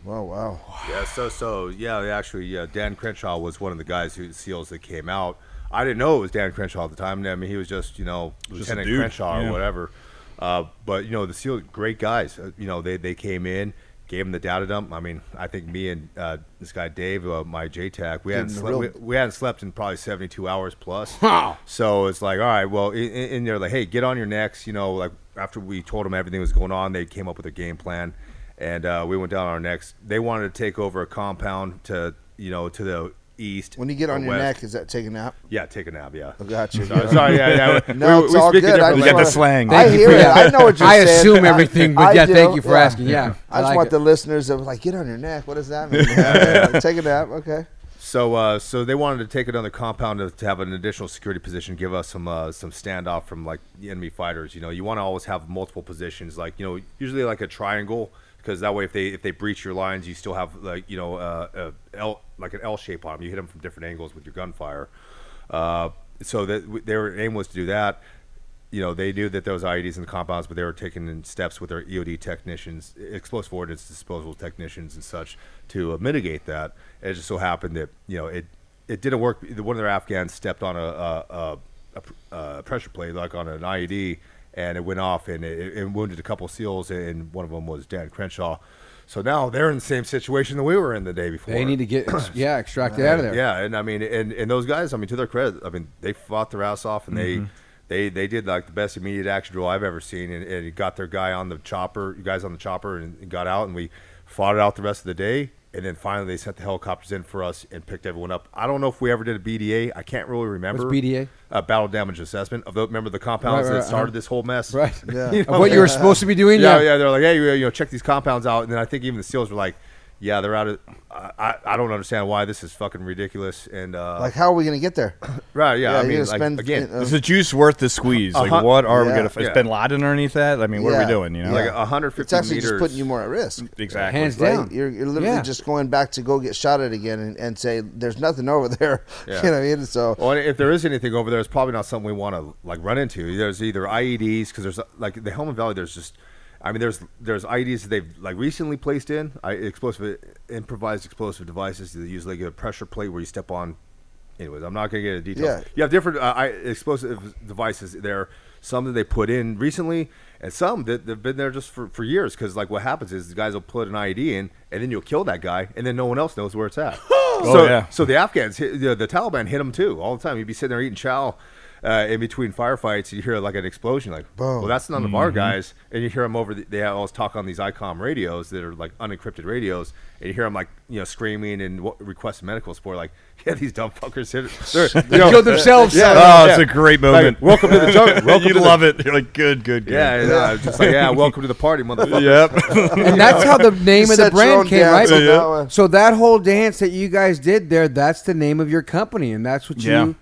Oh wow. Yeah, so so yeah, actually, yeah, Dan Crenshaw was one of the guys who seals that came out. I didn't know it was Dan Crenshaw at the time. I mean, he was just you know Just Lieutenant dude, Crenshaw yeah. or whatever. Uh, but you know the SEAL, great guys. Uh, you know they they came in, gave him the data dump. I mean, I think me and uh, this guy Dave, uh, my JTAC, we hadn't slept, we, real- we hadn't slept in probably seventy two hours plus. Wow. So it's like, all right, well, in they're like, hey, get on your necks. You know, like after we told them everything was going on, they came up with a game plan, and uh, we went down on our necks. They wanted to take over a compound to, you know, to the east. When you get or on your west. neck, is that taking nap? yeah, take a nap. Yeah. I got you. Sorry, sorry, yeah, yeah. No, We- it's we all speak good. I different just got the slang. I Thank you hear it. I know what you're I saying. assume everything, but I yeah, do, thank you for asking. Yeah, I, I just like want it. the listeners to like get on your neck. What does that mean? Yeah, yeah, Take a nap. Okay. So, uh, so they wanted to take another compound to, to have an additional security position, give us some uh, some standoff from like the enemy fighters. You know, you want to always have multiple positions, like you know, usually like a triangle, because that way if they if they breach your lines, you still have like you know uh, a L like an L shape on them. You hit them from different angles with your gunfire. Uh, so that their aim was to do that. You know, they knew that was IEDs in the compounds, but they were taking in steps with their EOD technicians, explosive ordnance disposal technicians, and such to uh, mitigate that. And it just so happened that you know it it didn't work. One of their Afghans stepped on a a, a, a, a pressure plate, like on an IED, and it went off and it, it wounded a couple SEALs, and one of them was Dan Crenshaw. So now they're in the same situation that we were in the day before. They need to get yeah extracted out of there. Yeah, and I mean, and, and those guys, I mean, to their credit, I mean, they fought their ass off, and Mm-hmm. they they they did like the best immediate action drill I've ever seen, and, and it got their guy on the chopper, you guys on the chopper, and got out, and we fought it out the rest of the day. And then finally, they sent the helicopters in for us and picked everyone up. I don't know if we ever did a BDA. I can't really remember. BDA? Uh, battle damage assessment of the remember the compounds Right, right, that started uh-huh. this whole mess. Right. Yeah. You Of what you were supposed to be doing. yeah, Yeah, yeah. They're like, hey, you know, check these compounds out, and then I think even the seals were like, yeah, they're out of. I, I, I don't understand why this is fucking ridiculous. And uh, Like, how are we gonna get there? right, yeah. yeah, I mean, like, spend, again, uh, Is the juice worth the squeeze? Like, Uh-huh. what are we gonna? Is Yeah. Bin Laden underneath that? I mean, what are we doing? You know, like Yeah. 150 It's actually meters. just putting you more at risk. exactly. hands Right? down. You're, you're literally Yeah. just going back to go get shot at again and, and say there's nothing over there. Yeah. You know what I mean? So Well, if there is anything over there, it's probably not something we want to like run into. There's either IEDs because there's like the Helmand Valley. There's just, I mean, there's there's IEDs that they've like recently placed in I, explosive improvised explosive devices. They use like a pressure plate where you step on. Anyways, I'm not gonna get into details. Yeah. You have different uh, I, explosive devices there. Some that they put in recently, and some that they've been there just for, for years. Because like what happens is the guys will put an IED in, and then you'll kill that guy, and then no one else knows where it's at. so, yeah. so the Afghans, hit, the, the Taliban hit them too all the time. You'd be sitting there eating chow uh, in between firefights, you hear like an explosion, like, Boom. well, that's none of our guys. And you hear them over. The, they always talk on these ICOM radios that are like unencrypted radios, and you hear them like you know screaming and w- request medical support. Like, yeah, these dumb fuckers hit. They're, They killed themselves. Yeah, Oh, yeah. it's a great Like, moment. welcome to the jungle. Welcome you to the- love it. You're like, good, good, good. Yeah, yeah, just like yeah, welcome to the party, motherfucker. Yep. and that's how the name of the set your own brand came, right? dance on that one. So that whole dance that you guys did there, that's the name of your company, and that's what Yeah. you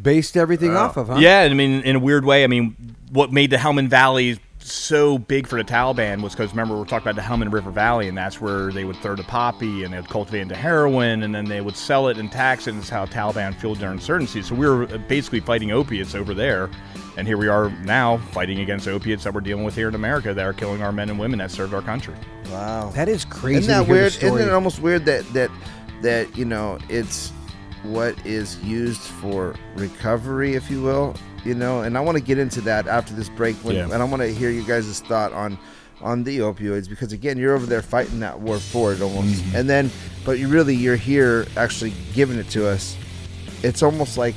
based everything off of, huh? Yeah, I mean, in a weird way, I mean, what made the Helmand Valley so big for the Taliban was because remember we're talking about the Helmand River Valley, and that's where they would throw the poppy and they would cultivate into heroin, and then they would sell it and tax it. And that's how Taliban fueled their insurgency. So we were uh, basically fighting opiates over there, and here we are now fighting against opiates that we're dealing with here in America that are killing our men and women that served our country. wow. That is crazy. Isn't that to hear the weird? story. Isn't it almost weird that that that you know it's what is used for recovery, if you will, you know? And I want to get into that after this break, when, Yeah. and I want to hear you guys' thought on on the opioids because again, you're over there fighting that war for it almost, Mm-hmm. and then but you really you're here actually giving it to us. It's almost like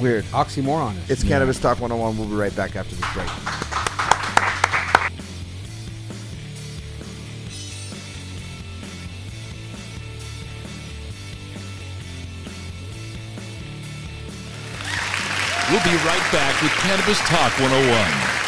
weird. oxymoron? It's Cannabis Talk 101. We'll be right back after this break. We'll be right back with Cannabis Talk 101.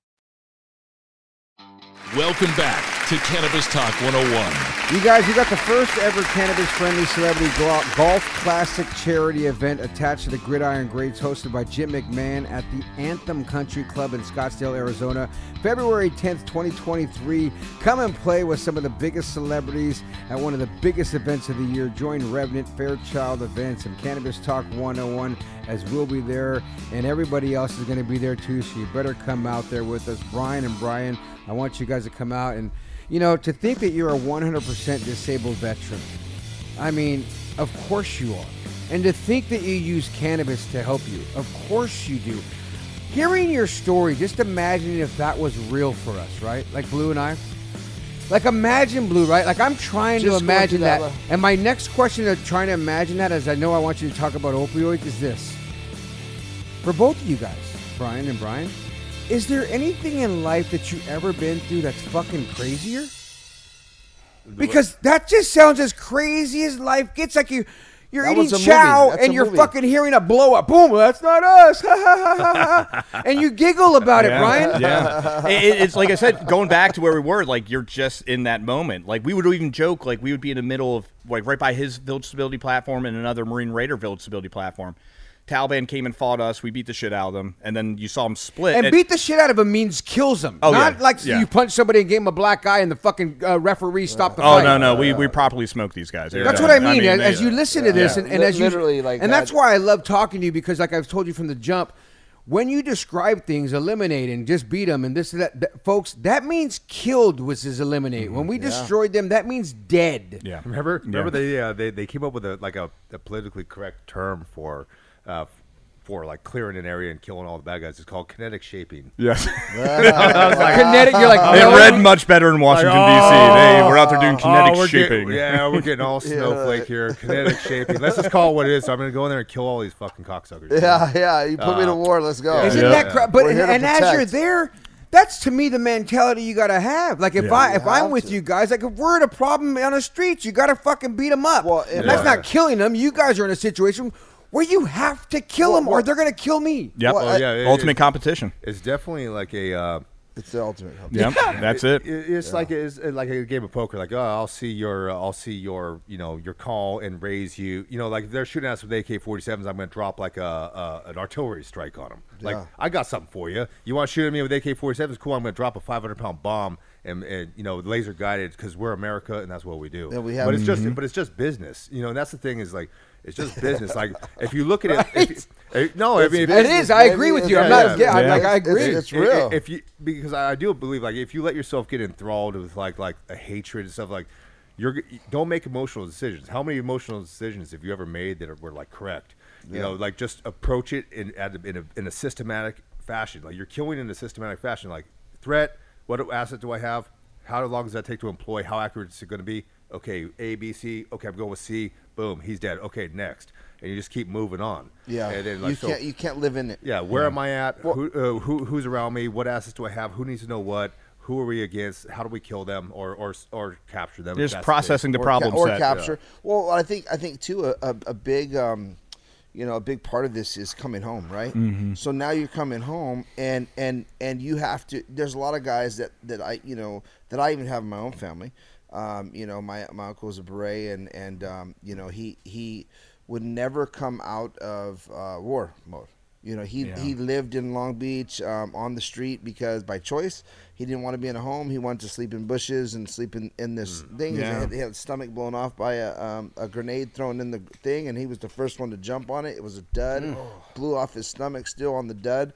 Welcome back to Cannabis Talk 101. You guys, we got the first ever cannabis friendly celebrity golf classic charity event attached to the Gridiron Greats hosted by Jim McMahon at the Anthem Country Club in Scottsdale, Arizona, February 10th, 2023. Come and play with some of the biggest celebrities at one of the biggest events of the year. Join Revenant, Fairchild Events, and Cannabis Talk 101 as we'll be there, and everybody else is going to be there too. So you better come out there with us. Brian and Brian, I want you guys to come out and, you know, to think that you're a 100% disabled veteran. I mean, of course you are. And to think that you use cannabis to help you, of course you do. Hearing your story, just imagine if that was real for us, right? Like Blue and I. Like imagine Blue, right? Like I'm trying Just to imagine through that, that. And my next question of trying to imagine that, as I know I want you to talk about opioids, is this. For both of you guys, Brian and Brian, is there anything in life that you've ever been through that's fucking crazier? Because that just sounds as crazy as life gets. Like you, you're That eating was a movie. chow and you're movie. fucking hearing a blow up. Boom! That's not us. and you giggle about it, Brian. Yeah, It- it- it's like I said, going back to where we were. Like you're just in that moment. Like we would even joke, like we would be in the middle of like right by his village stability platform and another Marine Raider village stability platform. Taliban came and fought us. We beat the shit out of them, and then you saw them split. And beat the shit out of them means kills them. Oh, Not yeah. like Yeah. you punch somebody and gave him a black eye and the fucking uh, referee stopped the Oh fight. Oh no, no, we, we properly smoked these guys. That's what I mean. as, as they- you listen to this, Yeah. and, and as you, Literally, like and that. that's why I love talking to you because, like I've told you from the jump, when you describe things, eliminate and just beat them, and this and that, that folks, that means killed was his eliminate. When we destroyed them, that means dead. Yeah. Remember, remember Yeah. they uh, they they came up with a like a, a politically correct term for uh, for like clearing an area and killing all the bad guys. It's called kinetic shaping. Yes. Kinetic, you're like, It no. read much better in Washington Like, D.C. oh, They we're out there doing kinetic oh, we're shaping. Getting, yeah, we're getting all snowflake here. Kinetic shaping. Let's just call it what it is. So I'm gonna go in there and kill all these fucking cocksuckers. Yeah, yeah. You put me to Uh, war. Let's go. Isn't Yeah. that cra- but We're and, here to and as you're there, that's to me the mentality you gotta have. Like if Yeah. I if I'm have with to. you guys, like if we're in a problem on the streets, you gotta fucking beat them up. Well, and if- that's Yeah. not killing them. You guys are in a situation where you have to kill Well, them, or they're gonna kill me. Yep. Well, Oh, yeah, it- Ultimate it- competition. It's definitely like a uh, It's the ultimate. Yep, that's it. it's like it's like a game of poker. Like, oh, I'll see your, uh, I'll see your, you know, your call and raise you. You know, like they're shooting at us with AK-47s. I'm going to drop like a, a an artillery strike on them. Like, Yeah. I got something for you. You want to shoot at me with AK-47s? Cool. I'm going to drop a 500 pound bomb and, and you know, laser guided because we're America and that's what we do. And we have- but it's Mm-hmm. just, but it's just business. You know, and that's the thing is like. It's just business. Like if you look at it, if you, eh, no, I mean if It is. I agree with you. I'm not. Yeah, I'm Yeah. like I agree. it's I- I- real. If you because I do believe like if you let yourself get enthralled with like like a hatred and stuff like you're don't make emotional decisions. How many emotional decisions have you ever made that are, were like correct? You know, like just approach it in at a, in a in a systematic fashion. Like you're killing in a systematic fashion. Like threat, what asset do I have? How long does that take to employ? How accurate is it going to be? Okay, A, B, C. Okay, I'm going with C. Boom, he's dead. Okay, next, and you just keep moving on. Yeah, and then like you so- can't you can't live in it. yeah, where am I at? who, uh, who who's around me? What assets do I have? Who needs to know what? Who are we against? How do we kill them or or or capture them? if Just that's the processing the or, problem ca- or set. capture. Well, I think I think too a, a, a big um, you know a big part of this is coming home, right? Mm-hmm. So now you're coming home, and and and you have to. There's a lot of guys that that I you know that I even have in my own family. Um, you know, my my uncle was a beret, and and um, you know he he would never come out of uh, war mode. You know, he, Yeah. he lived in Long Beach um, on the street because by choice he didn't want to be in a home. He wanted to sleep in bushes and sleep in, in this thing. He Yeah. had, he had his stomach blown off by a, um, a grenade thrown in the thing, and he was the first one to jump on it. It was a dud, blew off his stomach, still on the dud.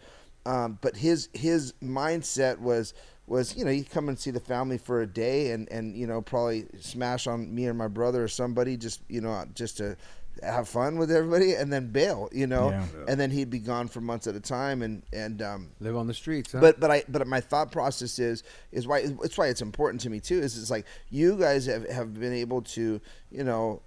Um, but his his mindset was was you know he'd come and see the family for a day and and you know probably smash on me or my brother or somebody just you know just to have fun with everybody and then bail you know Yeah. and then he'd be gone for months at a time and and um, Live on the streets. Huh? but but I but my thought process is is why it's why it's important to me too. Is it's like you guys have, have been able to you know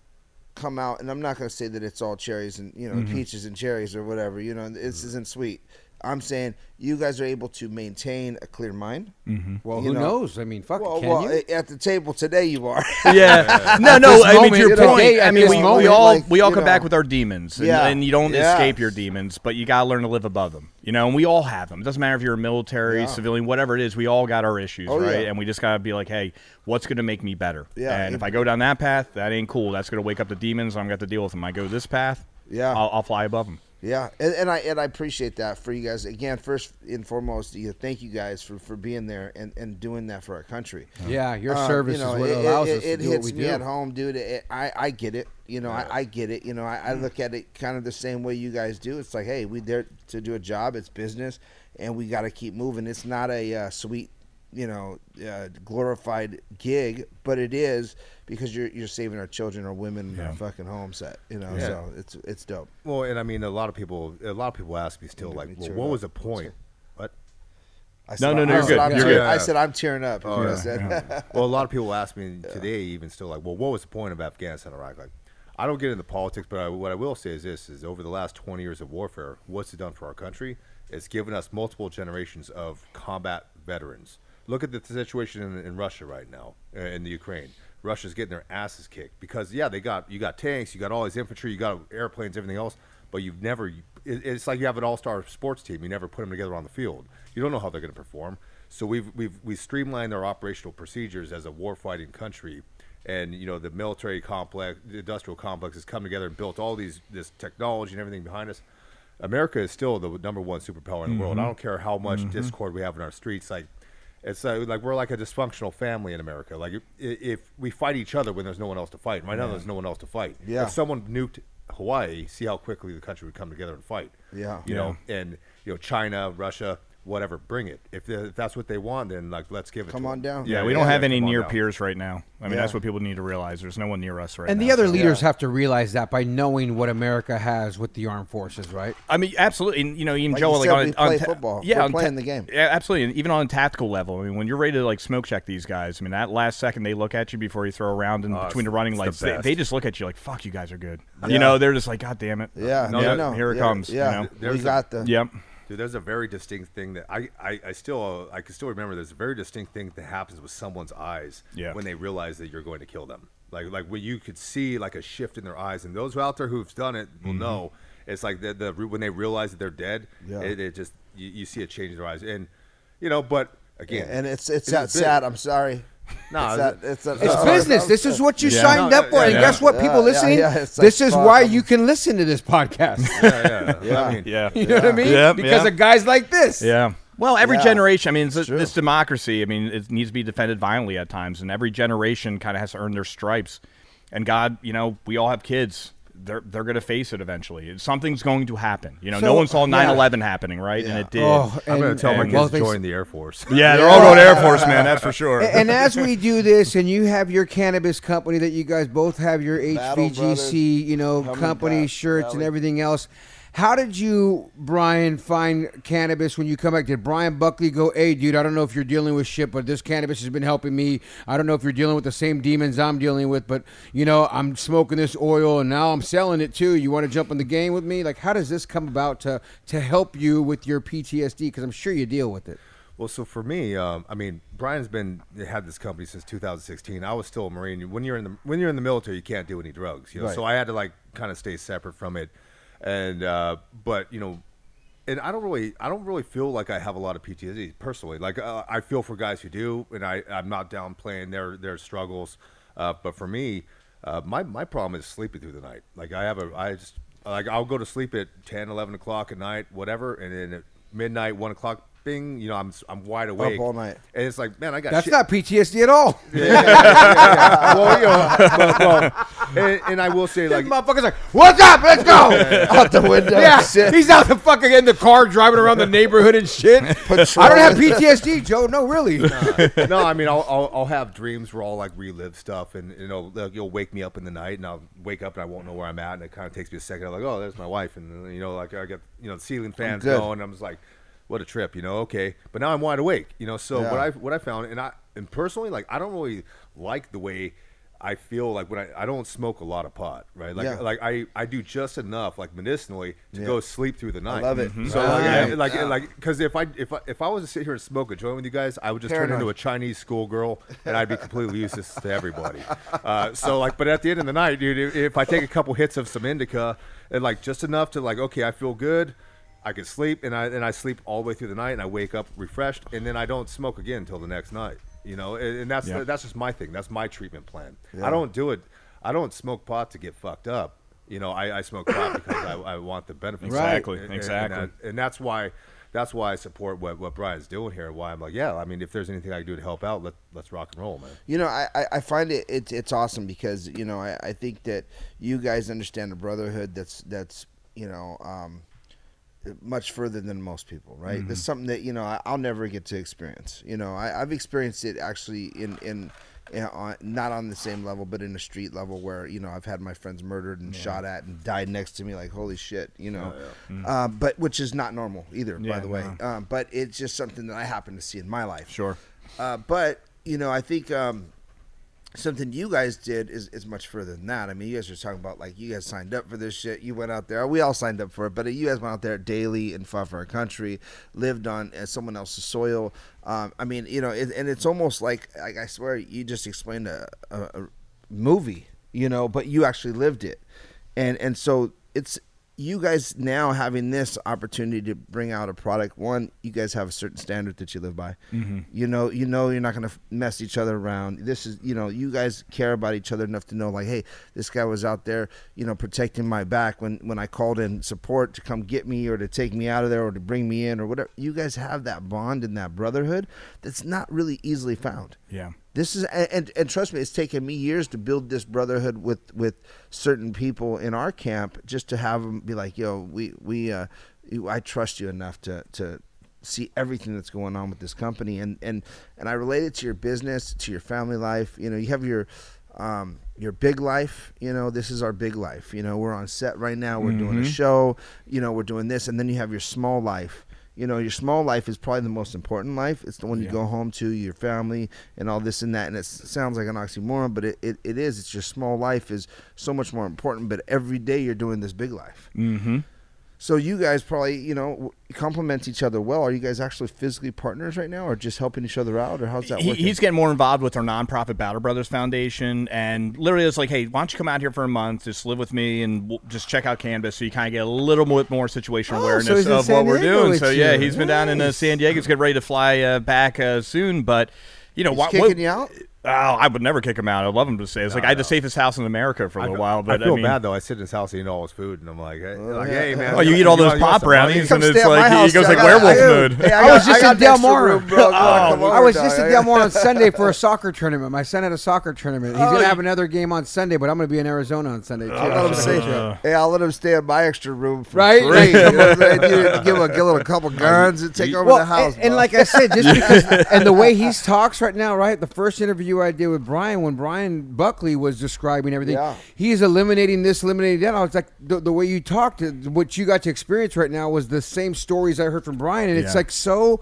come out and I'm not going to say that it's all cherries and you know Mm-hmm. peaches and cherries or whatever. You know this isn't sweet. I'm saying you guys are able to maintain a clear mind. Mm-hmm. well, you who know- knows? I mean, fuck. Well, can well, you? at the table today you are. Yeah. no, no. this I mean, to your you know, point. day- I mean, this we, we all like, we all you come back with our demons, and, Yeah. and you don't Yes. escape your demons, but you gotta learn to live above them. You know, and we all have them. It doesn't matter if you're a military, Yeah. civilian, whatever it is. We all got our issues, Oh, right? yeah. And we just gotta be like, hey, what's gonna make me better? Yeah. And if I go down that path, that ain't cool. That's gonna wake up the demons. I'm gonna have to deal with them. I go this path. Yeah. I'll, I'll fly above them. Yeah, and, and I and I appreciate that for you guys. Again, first and foremost, you know, thank you guys for, for being there and, and doing that for our country. yeah, your Um, service you know, is what it, allows it, us it to do hits what we do. It hits me at home, dude. It, I I get it. You know, I, I get it. You know, I, I look at it kind of the same way you guys do. It's like, hey, we there to do a job. It's business, and we got to keep moving. It's not a uh, sweet, you know, uh, glorified gig, but it is because you're you're saving our children or women in our fucking home set. You know, Yeah. so it's it's dope. Well, and I mean, a lot of people, a lot of people ask me still, like, me well, what up. was the point? What? I said, No, no, no, I you're said good. I'm You're tearing- good. I said I'm tearing up. Oh, what I yeah. well, a lot of people ask me today, even still, like, well, what was the point of Afghanistan, Iraq? Like, I don't get into politics, but I, what I will say is this: is over the last 20 years of warfare, what's it done for our country? It's given us multiple generations of combat veterans. Look at the situation in, in Russia right now, uh, in the Ukraine. Russia's getting their asses kicked because yeah, they got you got tanks, you got all these infantry, you got airplanes, everything else, but you've never. It, it's like you have an all-star sports team. You never put them together on the field. You don't know how they're going to perform. So we've we've we streamlined our operational procedures as a warfighting country, and you know the military complex, the industrial complex has come together and built all these this technology and everything behind us. America is still the number one superpower in the world. I don't care how much discord we have in our streets. Like it's uh, like we're like a dysfunctional family in America. Like if, if we fight each other when there's no one else to fight. Right now, there's no one else to fight. Yeah. If someone nuked Hawaii, see how quickly the country would come together and fight. Yeah. You know, and you know China, Russia, whatever, bring it. If, if that's what they want, then like let's give it. Come to on them. down. Yeah, we don't have any near down. peers right now. I mean, Yeah. that's what people need to realize. There's no one near us right and now. the other so- leaders have to realize that by knowing what America has with the armed forces, right? I mean, absolutely. And, you know, even Like Joe, you like said, on, we on play ta- football. Yeah, We're on playing the game. Yeah, absolutely. And even on a tactical level, I mean, when you're ready to like smoke check these guys, I mean, that last second they look at you before you throw around round in Oh, between the running it's the lights, they, they just look at you like, "Fuck, you guys are good." Yeah. You know, they're just like, "God damn it." Yeah, no, no, no. here it comes. Yeah, You know? There's we got the. Yep. Dude, there's a very distinct thing that I, I, I still uh, I can still remember. There's a very distinct thing that happens with someone's eyes Yeah. when they realize that you're going to kill them. Like like when you could see like a shift in their eyes, and those out there who've done it will know. It's like the, the when they realize that they're dead. Yeah. It, it just you, you see a change in their eyes, and you know. But again, and it's it's It's that sad. I'm sorry. No, it's, it's- that, it's, that, It's sorry. business. This is what you Yeah. signed No, up for, yeah, and yeah. guess what, Yeah, people yeah, listening, yeah, it's this like, is fuck, why you can listen to this podcast. yeah, yeah. Yeah. I mean, Yeah. you know what I mean? Yeah, because yeah. of guys like this. Yeah. Well, every Yeah. generation. I mean, it's, true. it's democracy. I mean, it needs to be defended violently at times, and every generation kind of has to earn their stripes. And God, you know, we all have kids. They're they're going to face it eventually. Something's going to happen. You know, no one saw yeah. 9/11 happening, right? And it did. Oh, I'm going to tell my kids well, to join the Air Force. yeah, they're all going to Air Force, man. That's for sure. and as we do this, and you have your cannabis company that you guys both have your Battle HVGC, you know, company Back shirts and everything else. How did you, Brian, find cannabis when you come back? Did Brian Buckley go, "Hey, dude, I don't know if you're dealing with shit, but this cannabis has been helping me. I don't know if you're dealing with the same demons I'm dealing with, but you know, I'm smoking this oil and now I'm selling it too. You want to jump in the game with me? Like, how does this come about to to help you with your PTSD? Because I'm sure you deal with it. Well, so for me, um, I mean, Brian's been had this company since 2016. I was still a Marine. When you're in the when you're in the military, you can't do any drugs. You know, Right. so I had to like kind of stay separate from it. And uh, but you know, and I don't really I don't really feel like I have a lot of PTSD personally. Like uh, I feel for guys who do, and I I'm not downplaying their their struggles. Uh, but for me, uh, my my problem is sleeping through the night. Like I have a I just like I'll go to sleep at 10, 11 o'clock at night, whatever, and then at midnight, one o'clock. Bing, you know, I'm I'm wide awake all night. and it's like, man, I got That's shit. not PTSD at all. Yeah, yeah, yeah, yeah. well, you know, but, well, and, and I will say, like, motherfucker's like, "What's up? Let's go!" out the window. yeah, shit. he's out the fucking in the car driving around the neighborhood and shit. I don't have PTSD, Joe. No, really. no, I mean, I'll, I'll I'll have dreams where I'll like relive stuff, and you know, like, you'll wake me up in the night, and I'll wake up and I won't know where I'm at, and it kind of takes me a second. I'm like, oh, there's my wife, and you know, like I get you know the ceiling fans good. going, and I'm just like, what a trip, you know? Okay, but now I'm wide awake, you know. So Yeah. what I what I found, and I and personally, like, I don't really like the way. I feel like when I, I don't smoke a lot of pot, right? Like Yeah. like I, I do just enough, like medicinally, to Yeah. go sleep through the night. love it. So Mhm. like. I- like Yeah. like because if I if I, if I was to sit here and smoke a joint with you guys, I would just turn into a Chinese schoolgirl, and I'd be completely useless to everybody. Uh, so like, but at the end of the night, dude, if I take a couple hits of some indica and like just enough to like, okay, I feel good, I can sleep, and I and I sleep all the way through the night, and I wake up refreshed, and then I don't smoke again until the next night. You know, and, and that's Yeah. that's just my thing. That's my treatment plan. I don't do it. I don't smoke pot to get fucked up. You know, I, I smoke pot because I, I want the benefits. Right. Exactly, And- and- exactly. And, that- and that's why that's why I support what, what Brian's doing here. Why I'm like, yeah, I mean, if there's anything I can do to help out, let let's rock and roll, man. You know, I, I- I find it it's it's awesome because you know I, I think that you guys understand a brotherhood that's that's you know um, much further than most people, right? Mm-hmm. That's something that you know I, I'll never get to experience. You know, I, I've experienced it actually in in. in on, not on the same level, but in a street level where you know I've had my friends murdered and shot at and died next to me, like holy shit, you know. Uh, but which is not normal either, by the way. Um, but it's just something that I happen to see in my life. Sure. Uh, but you know, I think um, something you guys did is, is much further than that. I mean, you guys are talking about like you guys signed up for this shit. You went out there. We all signed up for it, but you guys went out there daily and fought for our country, lived on uh, someone else's soil. Um, I mean, you know, it, and it's almost like, like I swear you just explained a, a, a movie, you know, but you actually lived it, and and so it's you guys now having this opportunity to bring out a product one you guys have a certain standard that you live by. Mm-hmm. You know you know you're not going to mess each other around. This is you know you guys care about each other enough to know like hey this guy was out there you know protecting my back when when i called in support to come get me or to take me out of there or to bring me in or whatever. You guys have that bond and that brotherhood that's not really easily found Yeah. this is and, and trust me, it's taken me years to build this brotherhood with with certain people in our camp, just to have them be like, "Yo, we we uh, you- I trust you enough to to see everything that's going on with this company." And and and I relate it to your business, to your family life. You know, you have your um, your big life. You know, this is our big life. You know, we're on set right now. We're doing a show. You know, we're doing this, and then you have your small life you know your small life is probably the most important life. It's the one you go home to your family and all this and that and it sounds like an oxymoron but it, it, it is. It's your small life is so much more important but every day you're doing this big life. Mm-hmm. So you guys probably, you know, complement each other well. Are you guys actually physically partners right now, or just helping each other out, or how's that He, working? he's getting more involved with our nonprofit Battle Brothers Foundation, and literally it's like, hey, why don't you come out here for a month, just live with me, and we'll just check out Canvas, so you kind of get a little bit more situational Oh, awareness in of what we're doing. So yeah, he's been down in uh, San Diego. He's getting ready to fly uh, back uh, soon, but you know He's what? kicking what- you out? Oh, I would never kick him out. I'd love him to stay. It's like I had the safest house in America for a little feel- while, but I feel mean, bad though. I sit in his house eating all his food, and I'm like, hey, like, yeah. hey man. Oh, you eat all those pop want some money? brownies, and it's stay at my like house. he goes I like got- werewolf I got- mode. Hey, I was just got in an Del Mar. room, bro. Come on, I was dog. just in Del Mar on Sunday for a soccer tournament. My son had a soccer tournament. He's Oh, gonna have another game on Sunday, but I'm gonna be in Arizona on Sunday too. I'll let him stay. Uh, hey, I'll let him stay in my extra room for Right? free. Come over there, dude, give him a, give him a couple guns and take over the house. and, and like I said, just because and the way he talks right now, right? The first interview I did with Brian, when Brian Buckley was describing everything, Yeah. he's eliminating this, eliminating that. I was like, the, the way you talked, what you got to experience right now was the same stories I heard from Brian, and it's like so.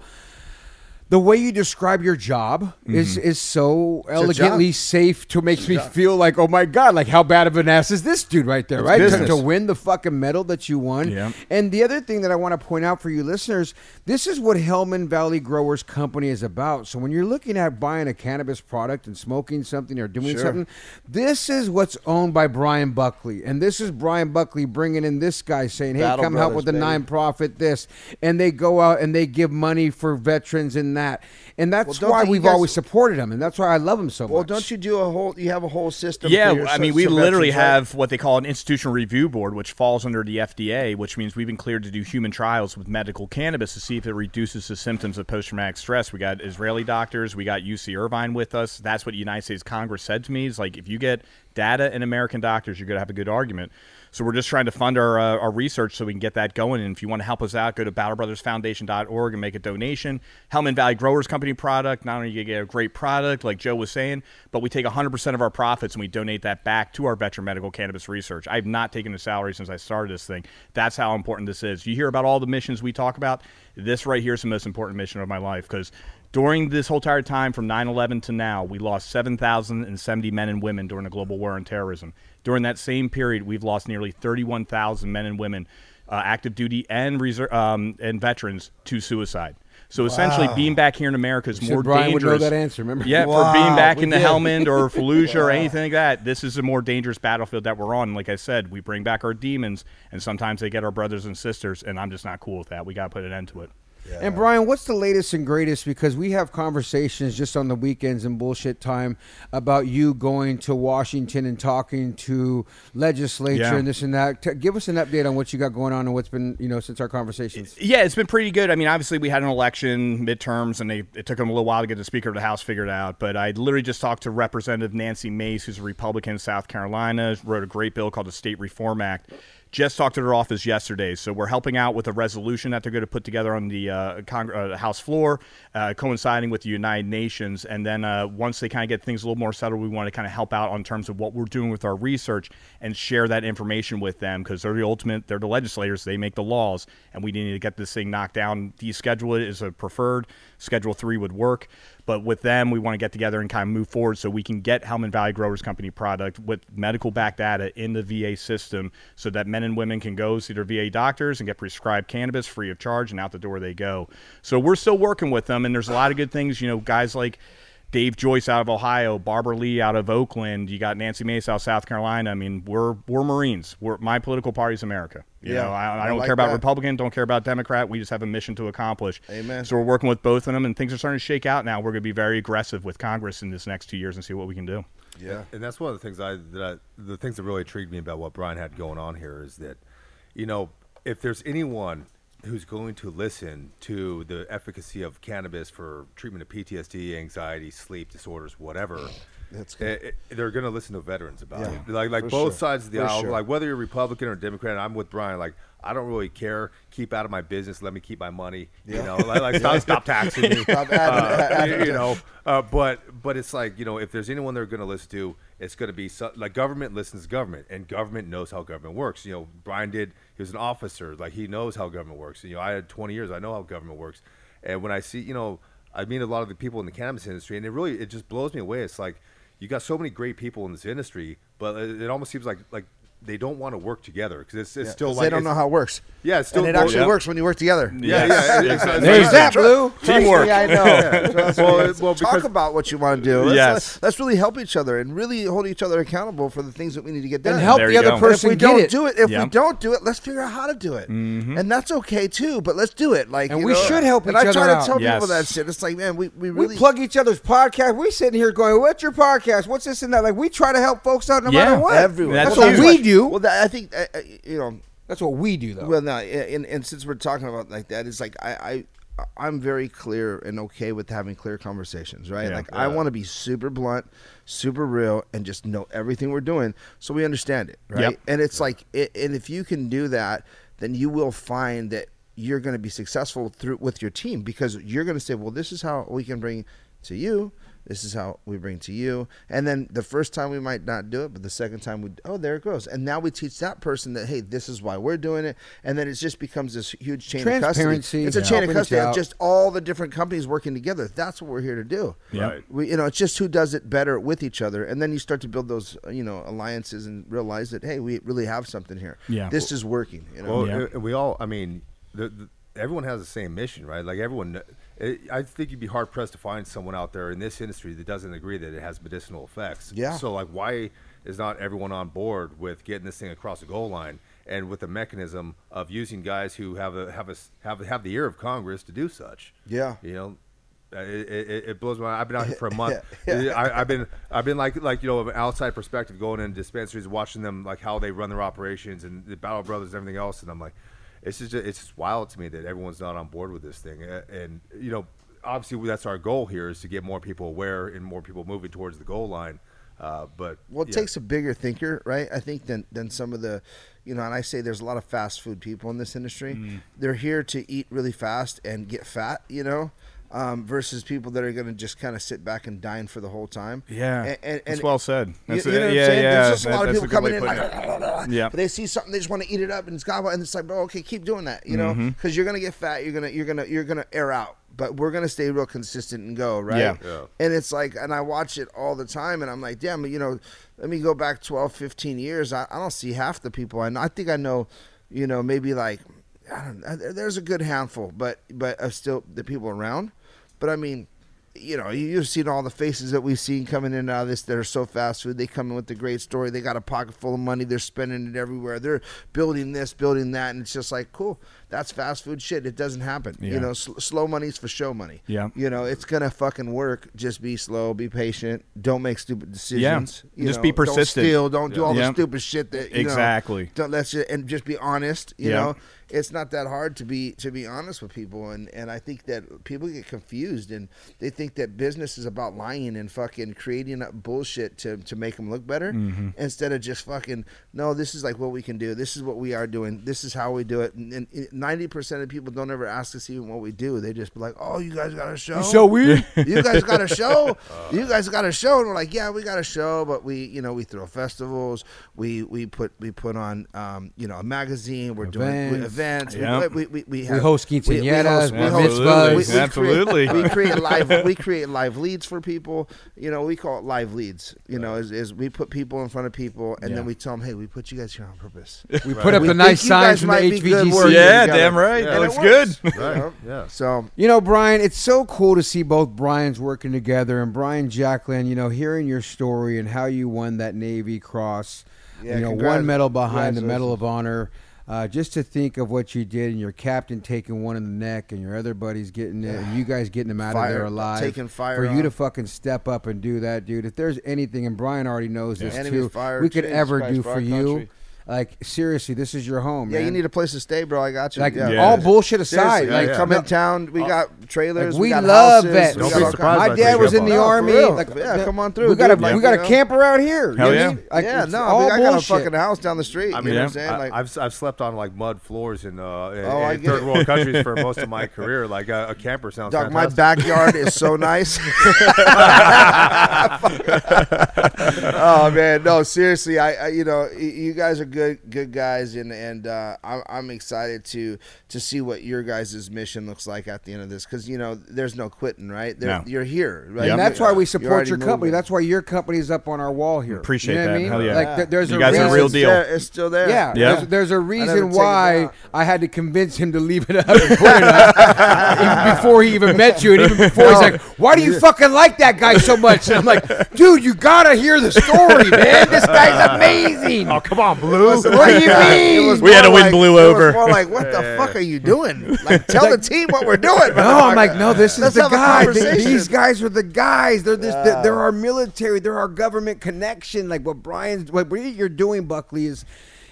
The way you describe your job is Mm-hmm. is so a elegantly safe to makes me feel like oh my god like how bad of an ass is this dude right there right to, to win the fucking medal that you won Yeah. and the other thing that I want to point out for you listeners, this is what Helmand Valley Growers Company is about. So when you're looking at buying a cannabis product and smoking something or doing Sure. something, this is what's owned by Brian Buckley. And this is Brian Buckley bringing in this guy saying, hey, Battle come help with the baby. non-profit this. And they go out and they give money for veterans and that. And that's don't why we've guys- always supported him. And that's why I love him so well, much. Well, don't you do a whole? You have a whole system. Yeah, for your I mean, so- we so literally veterans, right? have what they call an institutional review board, which falls under the FDA, which means we've been cleared to do human trials with medical cannabis to see if it reduces the symptoms of post traumatic stress. We got Israeli doctors, we got UC Irvine with us. That's what the United States Congress said to me is like, if you get data and American doctors, you're going to have a good argument. So we're just trying to fund our, uh, our research so we can get that going. And if you want to help us out, go to battlebrothersfoundation.org and make a donation. Helmand Valley Growers Company product. Not only you get a great product, like Joe was saying, but we take 100% of our profits and we donate that back to our veteran medical cannabis research. I've not taken a salary since I started this thing. That's how important this is. You hear about all the missions we talk about. This right here is the most important mission of my life because during this whole entire time from 9-11 to now we lost 7070 men and women during the global war on terrorism during that same period we've lost nearly 31000 men and women uh, active duty and reserve um, and veterans to suicide. So essentially being back here in america is said more Brian would know dangerous that answer, remember? yeah Wow, for being back in the did. helmand or fallujah or anything like that this is a more dangerous battlefield that we're on. Like i said we bring back our demons and sometimes they get our brothers and sisters and i'm just not cool with that. We got to put an end to it And Brian, what's the latest and greatest? Because we have conversations just on the weekends and bullshit time about you going to Washington and talking to legislature Yeah. and this and that. Give us an update on what you got going on and what's been, you know, since our conversations. Yeah, it's been pretty good. I mean, obviously we had an election midterms, and they, it took them a little while to get the Speaker of the House figured out. But I literally just talked to Representative Nancy Mace, who's a Republican in South Carolina, wrote a great bill called the States Reform Act. Just talked to her office yesterday, so we're helping out with a resolution that they're going to put together on the uh, Cong- uh, House floor, uh, coinciding with the United Nations. And then uh, once they kind of get things a little more settled, we want to kind of help out on terms of what we're doing with our research and share that information with them because they're the ultimate, they're the legislators, they make the laws, and we need to get this thing knocked down. Deschedule it is a preferred. Schedule three would work. But with them, we want to get together and kind of move forward so we can get Helmand Valley Growers Company product with medical back data in the VA system so that men and women can go see their VA doctors and get prescribed cannabis free of charge and out the door they go. So we're still working with them and there's a lot of good things, you know, guys like Dave Joyce out of Ohio, Barbara Lee out of Oakland, you got Nancy Mace out of South Carolina. I mean, we're we're Marines. We're my political party's America. You Yeah, know, I, I I don't like care about that. Republican, don't care about Democrat. We just have a mission to accomplish. Amen. So we're working with both of them, and things are starting to shake out now. We're going to be very aggressive with Congress in this next two years and see what we can do. Yeah. And that's one of the things I that I, the things that really intrigued me about what Brian had going on here is that, you know, if there's anyone who's going to listen to the efficacy of cannabis for treatment of PTSD, anxiety, sleep disorders, whatever, That's eh, eh, they're going to listen to veterans about Yeah, it. Like like both sure. sides of the For aisle, sure. like whether you're Republican or Democrat, I'm with Brian. Like I don't really care. Keep out of my business. Let me keep my money. You know, like, like stop, stop taxing me. Stop adding- Uh, adding you know, uh, but but it's like you know, if there's anyone they're going to listen to, it's going to be so, like government listens to government, and government knows how government works. You know, Brian did; he was an officer, like he knows how government works. You know, I had 20 years; I know how government works. And when I see, you know, I meet a lot of the people in the cannabis industry, and it really it just blows me away. It's like you got so many great people in this industry, but it, it almost seems like like they don't want to work together because it's, it's Yeah, still 'cause like they don't know how it works. Yeah, it's still and it actually Yeah. works when you work together. Yeah, yeah, it- it's- There's that, Blue. Trust me, Teamwork. I know. Trust me. Well, Let's well, talk about what you want to do. Let's, Yes. let's, let's really help each other and really hold each other accountable for the things that we need to get done. And help There the other go. And if we get don't it. do it, if Yeah. we don't do it, let's figure out how to do it, mm-hmm. and that's okay too. But let's do it. Like, And you we know, should help And each other. And I try other to tell Yes. people that shit. It's like, man, we, we We really plug each other's podcast. We sitting here going, "What's your podcast? What's this and that?" Like we try to help folks out no matter what. everywhere. That's That's what huge. we do. Well, that, I think uh, uh, you know. That's what we do, though. Well, no, and, and since we're talking about like that, it's like I, I I'm very clear and okay with having clear conversations, right? Yeah. like I want to be super blunt, super real, and just know everything we're doing so we understand it, right? Yep. And it's like, it, and if you can do that, then you will find that you're going to be successful through with your team because you're going to say, well, this is how we can bring to you. This is how we bring to you. And then the first time we might not do it, but the second time we, oh, there it goes. And now we teach that person that, hey, this is why we're doing it. And then it just becomes this huge chain of custody. It's a chain of custody of just all the different companies working together. That's what we're here to do. Yeah. Right. We, you know, it's just who does it better with each other, and then you start to build those, uh, you know, alliances and realize that hey, we really have something here. Yeah. this is working. You know, Well, Yeah. uh, we all, I mean, the, the, everyone has the same mission, right? Like everyone, it, I think you'd be hard pressed to find someone out there in this industry that doesn't agree that it has medicinal effects. Yeah. So, like, why is not everyone on board with getting this thing across the goal line and with the mechanism of using guys who have a have a have have the ear of Congress to do such? Yeah. You know. uh, It, it, it blows my. I've been out here for a month. I, I've been I've been like like you know an outside perspective going in dispensaries, watching them like how they run their operations and the Battle Brothers and everything else, and I'm like, it's just it's just wild to me that everyone's not on board with this thing. And you know, obviously that's our goal here is to get more people aware and more people moving towards the goal line. Uh, but Well, it yeah. takes a bigger thinker, right? I think than than some of the, you know, and I say there's a lot of fast food people in this industry. Mm. They're here to eat really fast and get fat, you know, um, versus people that are going to just kind of sit back and dine for the whole time. Yeah, and, and, that's well said. That's you a- know what I'm yeah, saying? yeah, There's just a that- lot of people coming in like. Yeah. but they see something they just want to eat it up and it's gobble, and it's like, bro, okay, keep doing that, you know, Mm-hmm. because you're gonna get fat, you're gonna you're gonna you're gonna air out. But we're gonna stay real consistent and go right. Yeah. Yeah. And it's like, and I watch it all the time, and I'm like, damn, you know, let me go back 12, 15 years. I, I don't see half the people I know. I think I know, you know, maybe like, I don't know, there's a good handful, but but of still the people around. But I mean, you know, you- you've seen all the faces that we've seen coming in and out of this that are so fast food. They come in with a great story. They got a pocket full of money. They're spending it everywhere. They're building this, building that, and it's just like, cool. That's fast food shit. It doesn't happen. You know, sl- slow money's for show money. Yeah. You know, it's gonna fucking work. Just be slow, be patient. Don't make stupid decisions. You Just know, be persistent. Don't steal. Don't do all Yeah. the stupid shit that you know, Exactly. don't let's just, and just be honest. You Yeah. know, it's not that hard to be to be honest with people, and and I think that people get confused and they think that business is about lying and fucking creating up bullshit to to make them look better Mm-hmm. instead of just fucking no. This is like what we can do. This is what we are doing. This is how we do it. And ninety percent of people don't ever ask us even what we do. They just be like, "Oh, you guys got a show? so weird. you guys got a show? you guys got a show?" And we're like, "Yeah, we got a show, but we, you know, we throw festivals. We we put we put on, um, you know, a magazine. We're doing Events. Events. Yeah. We, we, we, we, We have, host we- we quinceañeras, host- we bar host- we- we create- Absolutely. We create live. We create live leads for people. You know, we call it live leads. You know, is, is we put people in front of people, and Yeah. then we tell them, "Hey, we put you guys here on purpose." We put up We the nice you guys signs from the might be HVGC. Yeah, together. damn right. Yeah. That it looks works. good. right, yeah. So You know, Brian, it's so cool to see both Brian's working together and Brian Jacqueline, you know, hearing your story and how you won that Navy Cross. Yeah, you know, congrat- one medal behind the Medal of Honor. Uh, just to think of what you did and your captain taking one in the neck and your other buddies getting it and you guys getting them out of there alive. taking fire For you to fucking step up and do that, dude. If there's anything, and Brian already knows this Enemy's too, fire, we could Jesus ever Christ, do for for you. country. Like, seriously, this is your home, yeah, man. you need a place to stay, bro. I got you. like yeah. Yeah. all bullshit aside, Seriously, like yeah. come no- in town. We got trailers. Like, we, got love houses, vets. Don't be surprised My dad was in the army. Like, Yeah, come on through, We got a we got a camper out here. Hell know what I yeah. yeah, no, all we got, I got a fucking house down the street. I you mean, know what I'm saying? I, Like, I've I've slept on like mud floors in uh in, Oh, I in get third world countries for most of my career. Like uh, a camper sounds. Like Dog, my backyard is so nice. oh man, no, seriously, I, I you know, you guys are good good guys, and and uh, I'm I'm excited to to see what your guys' mission looks like at the end of this because you know there's no quitting, right? There, No. You're here, right? And that's why we support your company. moving. That's why your company's up on our wall here. Appreciate you know that. I mean? Hell yeah. Like th- there's You a guys are reason- real It's deal. there- It's still there. Yeah, Yeah. There's, there's a reason take it why. I had to convince him to leave it up and it up before he even met you, and even before he's like, "Why do you fucking like that guy so much?" And I'm like, "Dude, you gotta hear the story, man. This guy's amazing." Oh, come on, Blue. What do you It was mean? We had to more win like- Blue it was over. more like, what the fuck are you doing? Like, tell the team what we're doing. No, I'm like, no, this is Let's the have a guy. Th- conversation. These guys are the guys. They're this. they're- They're our military. They're our government connection. Like what Brian's, what you're doing, Buckley, is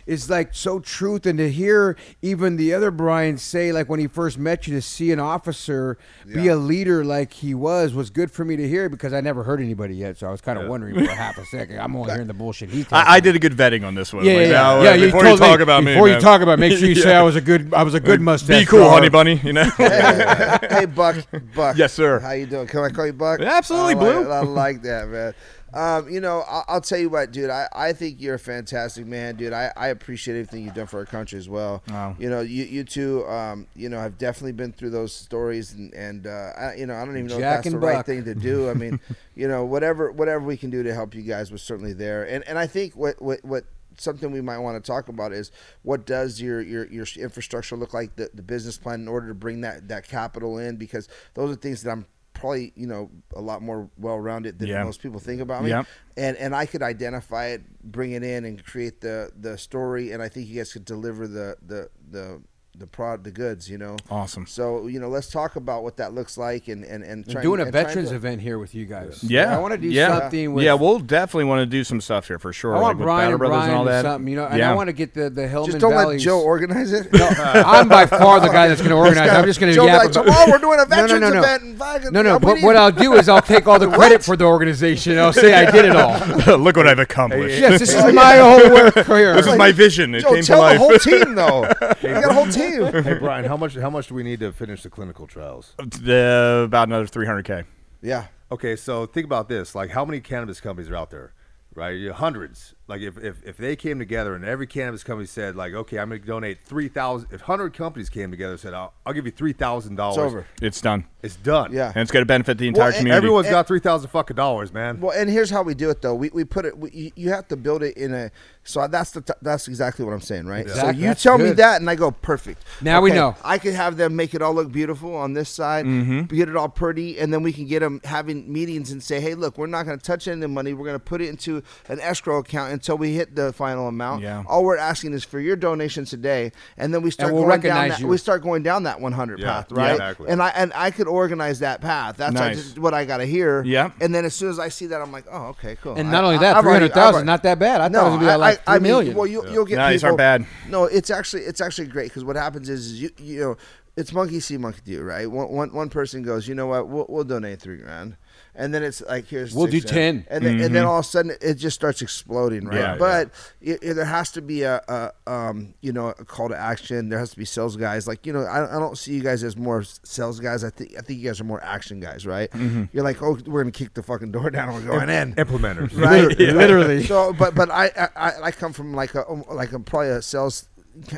is like so truth. And to hear even the other Brian say, like when he first met you, to see an officer be a leader like he was, was good for me to hear because I never heard anybody yet. So I was kind of wondering for a half a second. I'm only hearing the bullshit he. I, I did a good vetting on this one. Yeah, yeah, Like, yeah. now, uh, yeah before told you talk me, about me, before you man. talk about, it, make sure you say I was a good, I was a good mustache. Be cool, dog. honey bunny. You know. hey, hey, Buck, Buck. Yes, sir. How you doing? Can I call you Buck? Absolutely, I like, Blue. I like that, man. Um, you know, I'll, I'll tell you what, dude. I, I think you're a fantastic man, dude. I, I appreciate everything you've done for our country as well. Wow. You know, you you two, um, you know, have definitely been through those stories, and and uh, I, you know, I don't even know Jack if that's the right thing to do. I mean, you know, whatever whatever we can do to help you guys was certainly there. And and I think what what what something we might want to talk about is what does your your, your infrastructure look like the, the business plan in order to bring that that capital in because those are things that I'm probably you know a lot more well rounded than Yeah. most people think about me Yep. and and I could identify it bring it in and create the the story and I think you guys could deliver the the the the prod the goods you know Awesome. so you know let's talk about what that looks like and and and trying- doing a and veterans to- event here with you guys. Yeah, I want to do yeah. something. With, yeah, we'll definitely want to do some stuff here for sure. I want like with Brian and Brothers Brian and all to that. something, you know, and yeah. I want to get the the Helmand just don't let Joe organize it No, I'm by far the guy that's going to organize. I'm just going to Joe yap like, about- tomorrow we're doing a No, no, no, no. event in fucking- No, no. But what I'll do is I'll take all the credit for the organization. I'll say I did it all. Look what I've accomplished. Yes, this is my whole work here. This is my vision. It Joe, came to tell the life. whole team though. we got a whole team. hey, Brian, how much how much do we need to finish the clinical trials? Uh, the- about another 300k. Yeah. Okay, so think about this: like, how many cannabis companies are out there, right? You know, hundreds. Like, if, if if they came together and every cannabis company said, like, okay, I'm going to donate three thousand. If hundred companies came together and said, I'll, I'll give you three thousand dollars, It's over. It's done. It's done. Yeah. And it's going to benefit the entire Well, and community. Everyone's got three thousand fucking dollars, man. Well, and here's how we do it though. We, we put it. We, you- you have to build it in a. So that's the t- that's exactly what I'm saying, right? So you That's tell me that, and I go perfect. Now we know. I could have them make it all look beautiful on this side, Mm-hmm. get it all pretty, and then we can get them having meetings and say, hey, look, we're not going to touch any of the money. We're going to put it into an escrow account until we hit the final amount. Yeah. All we're asking is for your donation today, and then we start we'll going down that. you. We start going down that 100 Yeah, path, yeah, right? exactly. And I and I could organize that path. That's Nice. just what I got to hear. Yeah. And then as soon as I see that, I'm like, oh, okay, cool. And I- not only that, I've three already- hundred thousand, I've not that bad. I no, thought it was gonna be I, like I, I three mean, well, you, you'll get Nah, these people. aren't bad. No, it's actually it's actually great because what happens is, is you you know it's monkey see monkey do right. One, one, one person goes, you know what, we'll, we'll donate three grand, and then it's like here's We'll six do grand. 10. and then and then mm-hmm. all of a sudden it just starts exploding, right? Yeah, but it, it- there has to be a, a um you know a call to action. There has to be sales guys. Like you know, I, I don't see you guys as more sales guys. I think I think you guys are more action guys, right? Mm-hmm. You're like, oh, we're gonna kick the fucking door down and we're going in Implementers. right? Literally. So, but but I, I I come from like a um, like a probably a sales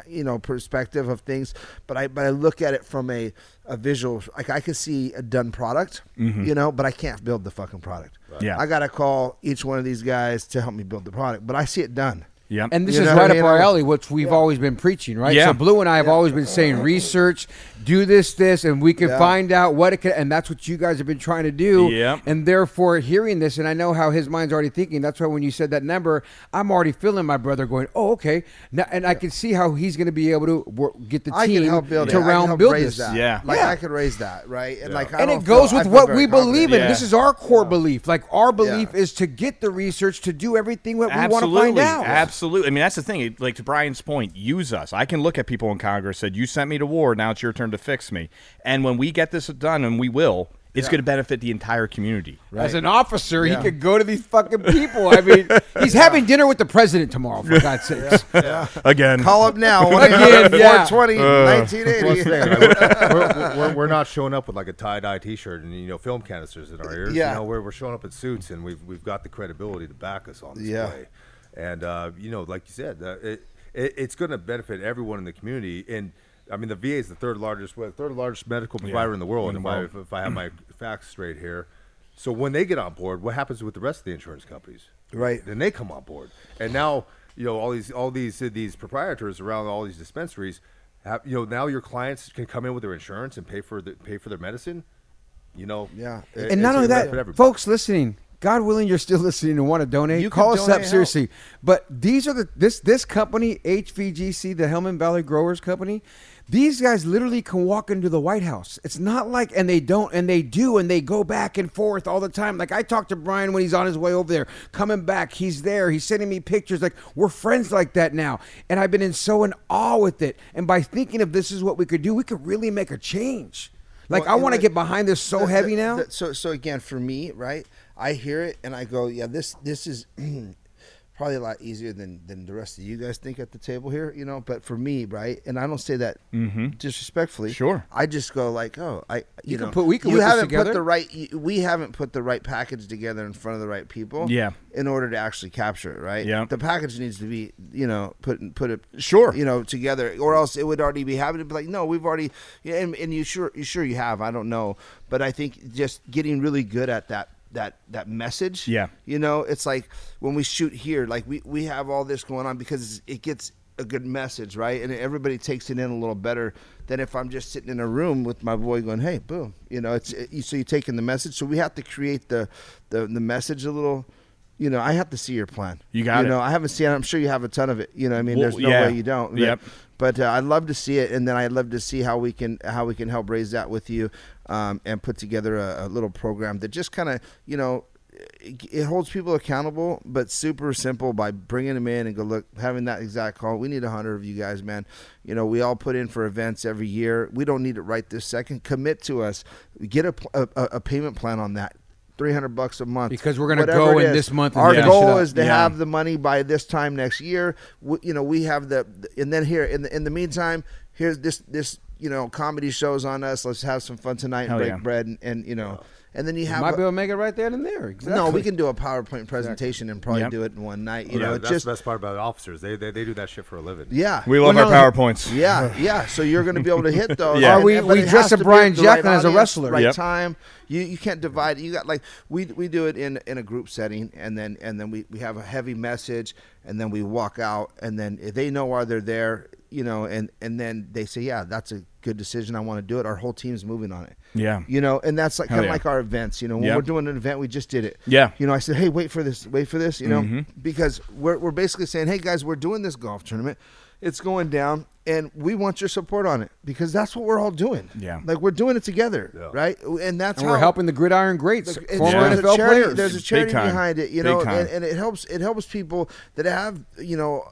you know perspective of things, but I but I look at it from a a visual like I can see a done product, mm-hmm. you know, but I can't build the fucking product. Yeah. I gotta call each one of these guys to help me build the product, but I see it done. Yep. And this You is right what I up our alley, which we've always been preaching, right? Yeah. So Blue and I have always been saying research, do this, this, and we can Yeah. find out what it can. And that's what you guys have been trying to do. Yep. And therefore, hearing this, and I know how his mind's already thinking. That's why when you said that number, I'm already feeling my brother going, "Oh, okay." Now, and I can see how he's going to be able to work, get the I team can help build to it. I can round help build raise this. that. Yeah. like Yeah. I could raise that, right? And like, I and it goes feel- with feel what very we believe in. Yeah. This is our core belief. Like our belief Yeah. is to get the research to do everything what we want to find out. Absolutely. I mean, that's the thing. Like to Brian's point, use us. I can look at people in Congress said, "You sent me to war. Now it's your turn to fix me." And when we get this done, and we will, it's going to benefit the entire community. As an officer, he could go to these fucking people. I mean, he's having dinner with the president tomorrow, for God's sakes. Again. Call up now. Again, yeah. 420 Plus, uh, 1980. we're, we're, we're not showing up with like a tie dye T-shirt and you know film canisters in our ears. Yeah. You know, we're, we're showing up in suits and we've we've got the credibility to back us on display. Yeah. And uh, you know, like you said, uh, it, it, it's going to benefit everyone in the community. And I mean, the VA is the third largest, third largest medical provider in the world. in the if, I, world. if, I have my facts straight here. So when they get on board, what happens with the rest of the insurance companies? Right. Then they come on board, and now you know all these all these uh, these proprietors around all these dispensaries. Have, you know now your clients can come in with their insurance and pay for the, pay for their medicine. You know, Yeah. it- and not only that, folks listening, God willing, you're still listening and want to donate. You call us donate up help. seriously. But these are the this this company HVGC, the Helmand Valley Growers Company. These guys literally can walk into the White House. It's not like, and they don't, and they do, and they go back and forth all the time. Like I talked to Brian when he's on his way over there, coming back. He's there. He's sending me pictures. Like we're friends like that now, and I've been in so in awe with it. And by thinking of this is what we could do, we could really make a change. Like Well, I want to get behind this so the- heavy the- now. the- so so again for me, right? I hear it and I go, yeah, this this is probably a lot easier than than the rest of you guys think at the table here, you know. But for me, right, and I don't say that disrespectfully. Mm-hmm. Sure. I just go like, oh, I you, You can put- we can you haven't put the right we haven't put the right package together in front of the right people. Yeah. In order to actually capture it, right? Yeah. The package needs to be, you know, put put it Sure. you know, together, or else it would already be happening. But like, no, we've already, yeah, and, and you sure, you sure you have. I don't know, but I think just getting really good at that that that message. Yeah. you know, it's like when we shoot here, like we we have all this going on because it gets a good message, right? And everybody takes it in a little better than if I'm just sitting in a room with my boy going, "Hey, boom," you know. It's it, so you're taking the message. So we have to create the the the message a little. You know, I have to see your plan. You got you it. know, I haven't seen. it. I'm sure you have a ton of it. You know, what I mean, Well, there's no yeah. way you don't. Yep. But uh, I'd love to see it, and then I'd love to see how we can how we can help raise that with you, um, and put together a, a little program that just kind of you know. It, holds people accountable, but super simple by bringing them in and go look, having that exact call. We need a hundred of you guys, man. You know, we all put in for events every year. We don't need it right this second. Commit to us. Get a, a, a payment plan on that. Three hundred bucks a month Because we're gonna go in is. this month and Our finish it goal up. is to Yeah. have the money by this time next year. We, you know, we have the, and then here in the in the meantime, here's this this you know comedy shows on us. Let's have some fun tonight and Hell break yeah. bread and, and you know, and then you You have might a- be able to make it right there and there. Exactly. no, we can do a PowerPoint presentation and probably Yep. do it in one night. You yeah, know, that's just the best part about officers. They, they they do that shit for a living. yeah, We love Well, our no, PowerPoints. Yeah, yeah. So you're going to be able to hit those. Yeah. Or we- but we dress up Brian the right Jacklin as a wrestler. Right Yep. time. You you can't divide. You got like we we do it in in a group setting, and then and then we we have a heavy message, and then we walk out, and then they know why they're there, you know, and and then they say, yeah, that's a good decision. I want to do it. Our whole team's moving on it. Yeah. You know, and that's like kind of yeah. like our events. You know, when Yep. we're doing an event, we just did it. Yeah. You know, I said, hey, wait for this, wait for this. You know, Mm-hmm. because we're we're basically saying, hey guys, we're doing this golf tournament. It's going down, and we want your support on it because that's what we're all doing. Yeah. Like we're doing it together, Yeah. right? And that's and how we're helping the gridiron greats, Look, it's- former there's, NFL a charity, players. there's a charity behind it, you know, and, and it helps. It helps people that have you know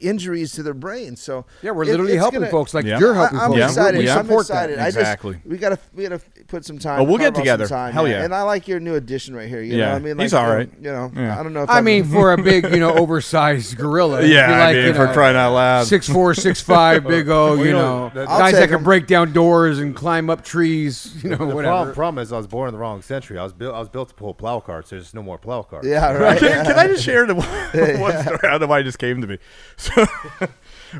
injuries to their brain. So yeah, we're literally it's helping gonna- folks like Yeah. you're helping I, am folks. Excited. We I'm support that. excited. I Exactly. just we gotta we gotta put some time. Oh, we'll get carve out some together. Time, Hell man. yeah. And I like your new addition right here. You Yeah. know, what I mean, He's like, all um, right. You know, Yeah. I don't know. if I I'm- mean, for a big, you know, oversized gorilla. Yeah, you I like, mean, you for know, crying out loud. Six four, six five, big O. Well, You you know, know, that- guys take that can 'em. break down doors and climb up trees. You know, The whatever. problem, problem is I was born in the wrong century. I was built I was built to pull plow carts. There's no more plow carts. yeah, right. can, can I just share the one story? I don't know why it just came to me. So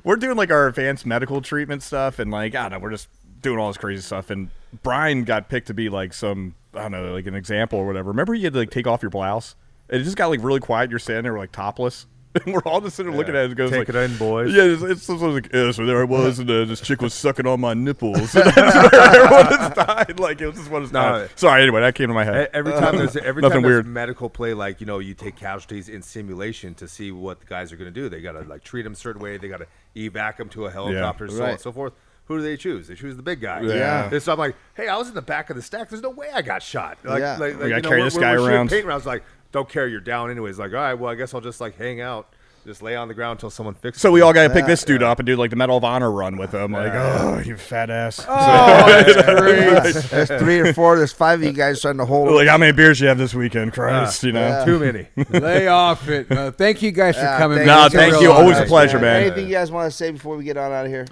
we're doing like our advanced medical treatment stuff, and like I don't know, we're just doing all this crazy stuff. And Brian got picked to be like some I don't know, like an example or whatever. Remember, you had to like take off your blouse. It just got like really quiet. You're standing there like topless. And we're all just sitting there looking at it. and goes Take like, it in, boys. Yeah, it's, it's, it's like, yeah, so there I was, and uh, this chick was sucking on my nipples. And that's where everyone died. Like, it was just one of No. Sorry, anyway, that came to my head. Every time there's every time there's weird. medical play, like you know, you take casualties in simulation to see what the guys are going to do. They got to like treat them a certain way. They got to evac them to a helicopter, so on and so forth. Who do they choose? They choose the big guy. Yeah. And so I'm like, hey, I was in the back of the stack. There's no way I got shot. Like, Yeah. like, We like, gotta you know, carry this guy we're shooting around. Paint rounds. Like, don't care. You're down anyways. Like, all right, well, I guess I'll just like hang out, just lay on the ground until someone fixes. So we all got to pick this dude up and do like the Medal of Honor run with him. Like, oh, you fat ass. Oh, so, that's There's three or four. There's five of you guys trying to hold. like, how many beers you have this weekend, Christ? you know. Yeah. too many. Lay off it. Uh, thank you guys for coming. thank. No, It's thank you. Always a pleasure, man. Anything you guys want to say before we get on out of here?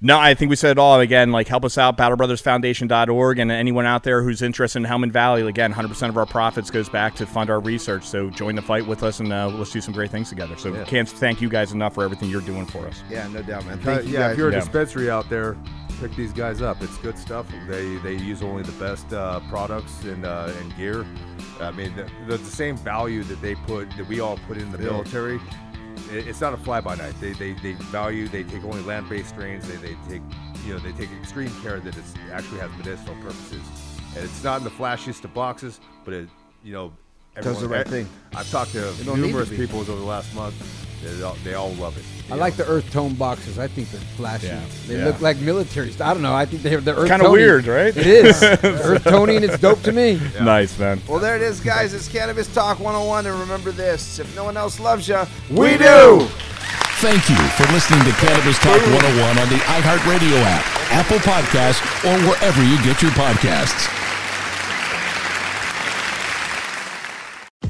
No, I think we said it all. Again, like help us out, battlebrothersfoundation.org, and anyone out there who's interested in Helmand Valley. Again, 100% of our profits goes back to fund our research. So join the fight with us, and uh, let's do some great things together. So Yeah. can't thank you guys enough for everything you're doing for us. Yeah, no doubt, man. Uh, Thank you yeah, guys. if you're a Yeah. dispensary out there, pick these guys up. It's good stuff. They they use only the best uh, products and uh, and gear. I mean, the, the, the same value that they put that we all put in the Yeah. military. It, it's not a fly by night. They, they they value. They take only land based strains. They, they take you know they take extreme care that it actually has medicinal purposes. And it's not in the flashiest of boxes, but it you know. Does the everyone- right thing. I've talked to It don't to numerous people over the last month. They all, they all love it. I you like the earth tone boxes. I think they're flashy. Yeah. They Yeah. look like military. I don't know. I think they're the earth. Kinda weird, right? It is earth tony, and it's dope to me. Nice, man. Well, there it is, guys. It's Cannabis Talk 101. And remember this if no one else loves you, We do. Thank you for listening to Cannabis Talk 101 on the iHeartRadio app, Apple Podcasts, or wherever you get your podcasts.